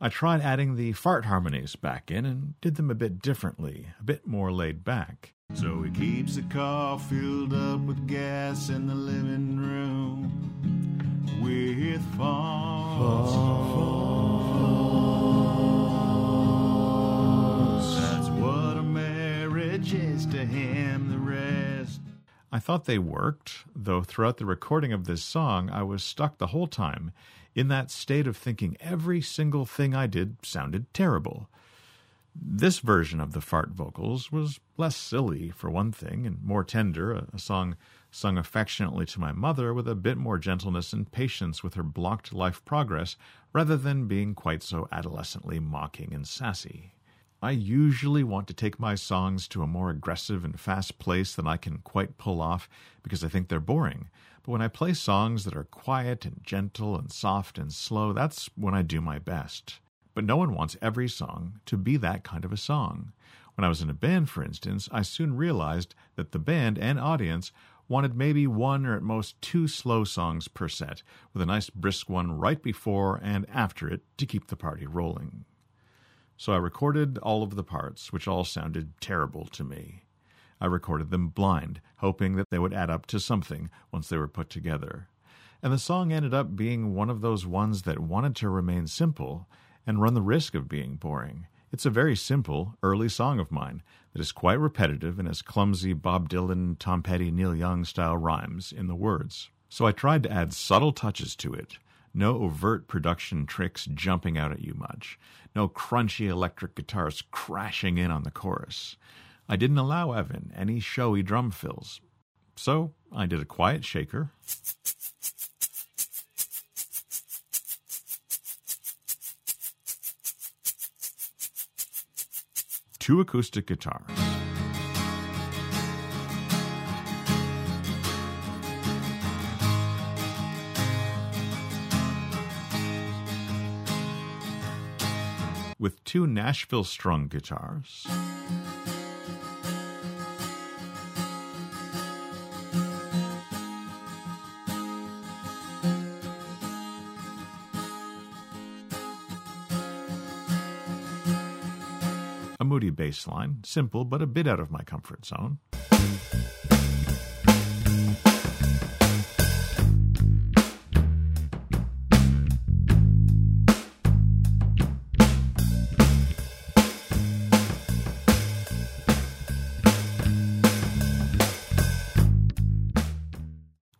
I tried adding the fart harmonies back in and did them a bit differently, a bit more laid back. So he keeps the car filled up with gas in the living room with false. That's what a marriage is to him. I thought they worked, though throughout the recording of this song I was stuck the whole time in that state of thinking every single thing I did sounded terrible. This version of the fart vocals was less silly, for one thing, and more tender, a, song sung affectionately to my mother with a bit more gentleness and patience with her blocked life progress, rather than being quite so adolescently mocking and sassy. I usually want to take my songs to a more aggressive and fast place than I can quite pull off because I think they're boring. But when I play songs that are quiet and gentle and soft and slow, that's when I do my best. But no one wants every song to be that kind of a song. When I was in a band, for instance, I soon realized that the band and audience wanted maybe one or at most two slow songs per set, with a nice brisk one right before and after it to keep the party rolling. So I recorded all of the parts, which all sounded terrible to me. I recorded them blind, hoping that they would add up to something once they were put together. And the song ended up being one of those ones that wanted to remain simple and run the risk of being boring. It's a very simple, early song of mine that is quite repetitive and has clumsy Bob Dylan, Tom Petty, Neil Young style rhymes in the words. So I tried to add subtle touches to it. No overt production tricks jumping out at you much. No crunchy electric guitars crashing in on the chorus. I didn't allow Evan any showy drum fills. So I did a quiet shaker. Two acoustic guitars. With two Nashville strung guitars. A moody bass line, simple but a bit out of my comfort zone.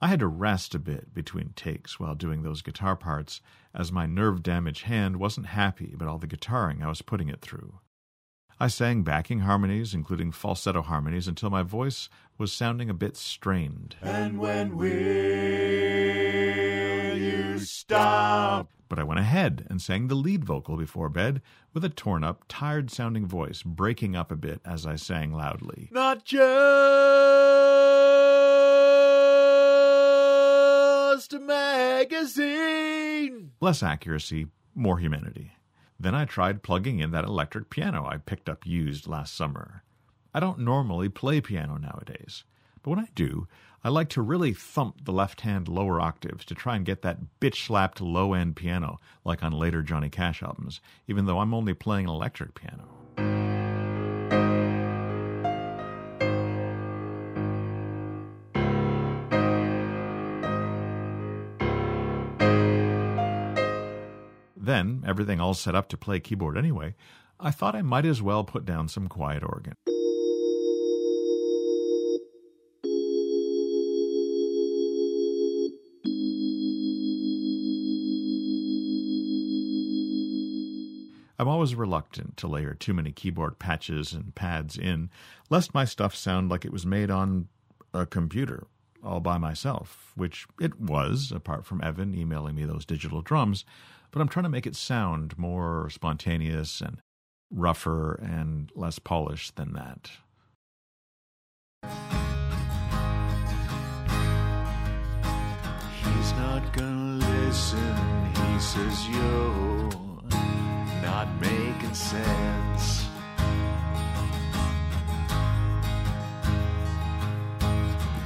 Had to rest a bit between takes while doing those guitar parts, as my nerve damaged hand wasn't happy about all the guitaring I was putting it through. I sang backing harmonies, including falsetto harmonies, until my voice was sounding a bit strained. And when will you stop? But I went ahead and sang the lead vocal before bed with a torn up, tired sounding voice, breaking up a bit as I sang loudly. Not just magazine. Less accuracy, more humanity. Then I tried plugging in that electric piano I picked up used last summer. I don't normally play piano nowadays, but when I do, I like to really thump the left hand lower octaves to try and get that bitch slapped low end piano like on later Johnny Cash albums, even though I'm only playing an electric piano. Everything all set up to play keyboard anyway, I thought I might as well put down some quiet organ. I'm always reluctant to layer too many keyboard patches and pads in, lest my stuff sound like it was made on a computer all by myself, which it was, apart from Evan emailing me those digital drums, but I'm trying to make it sound more spontaneous and rougher and less polished than that. He's not gonna listen, he says you're not making sense.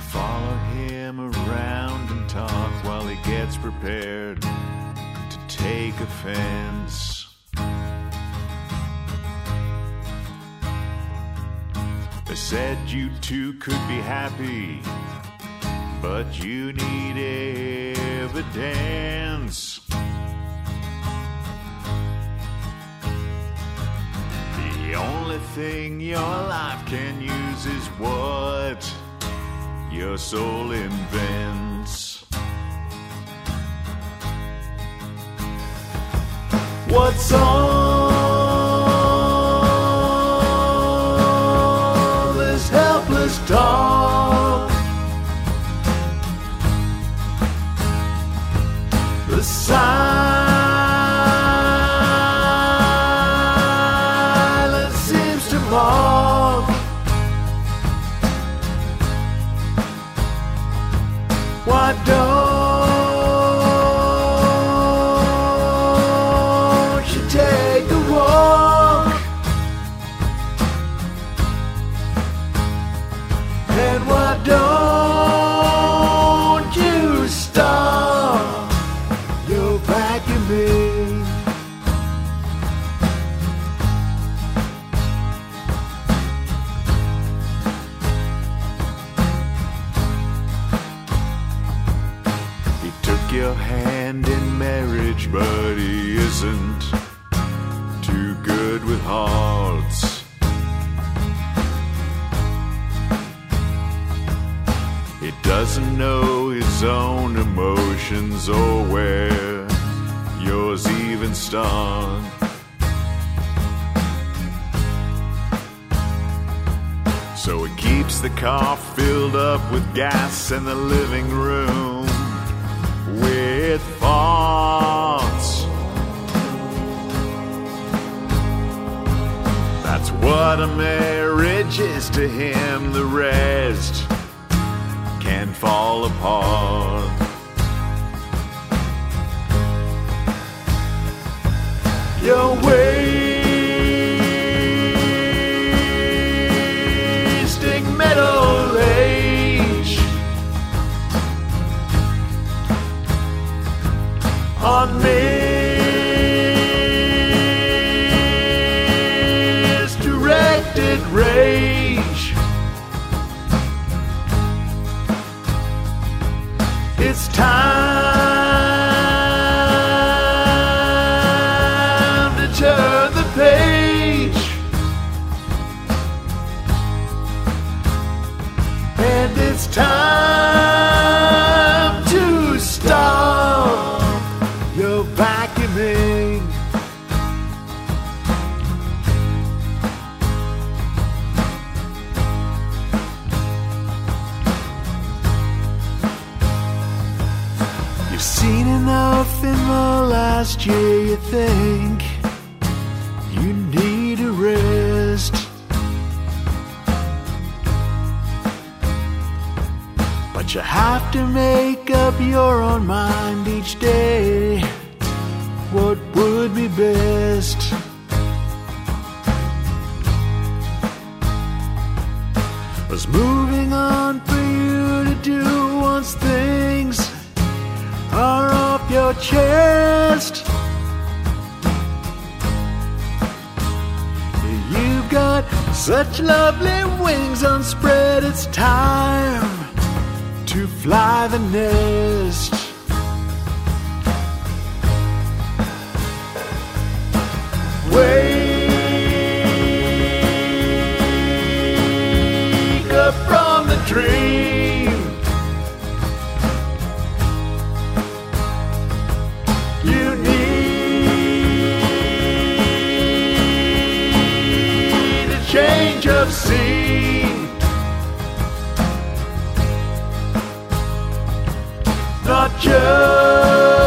Follow him around and talk while he gets prepared take offense. They said you two could be happy, but you need evidence. The only thing your life can use is what your soul invents. What's all So he keeps the car filled up with gas in the living room with thoughts. That's what a marriage is to him, the rest can fall apart. You're wasting middle age on misdirected make up your own mind each day. What would be best? Was moving on for you to do once things are off your chest. You've got such lovely wings unspread, it's time fly the nest. Wake Not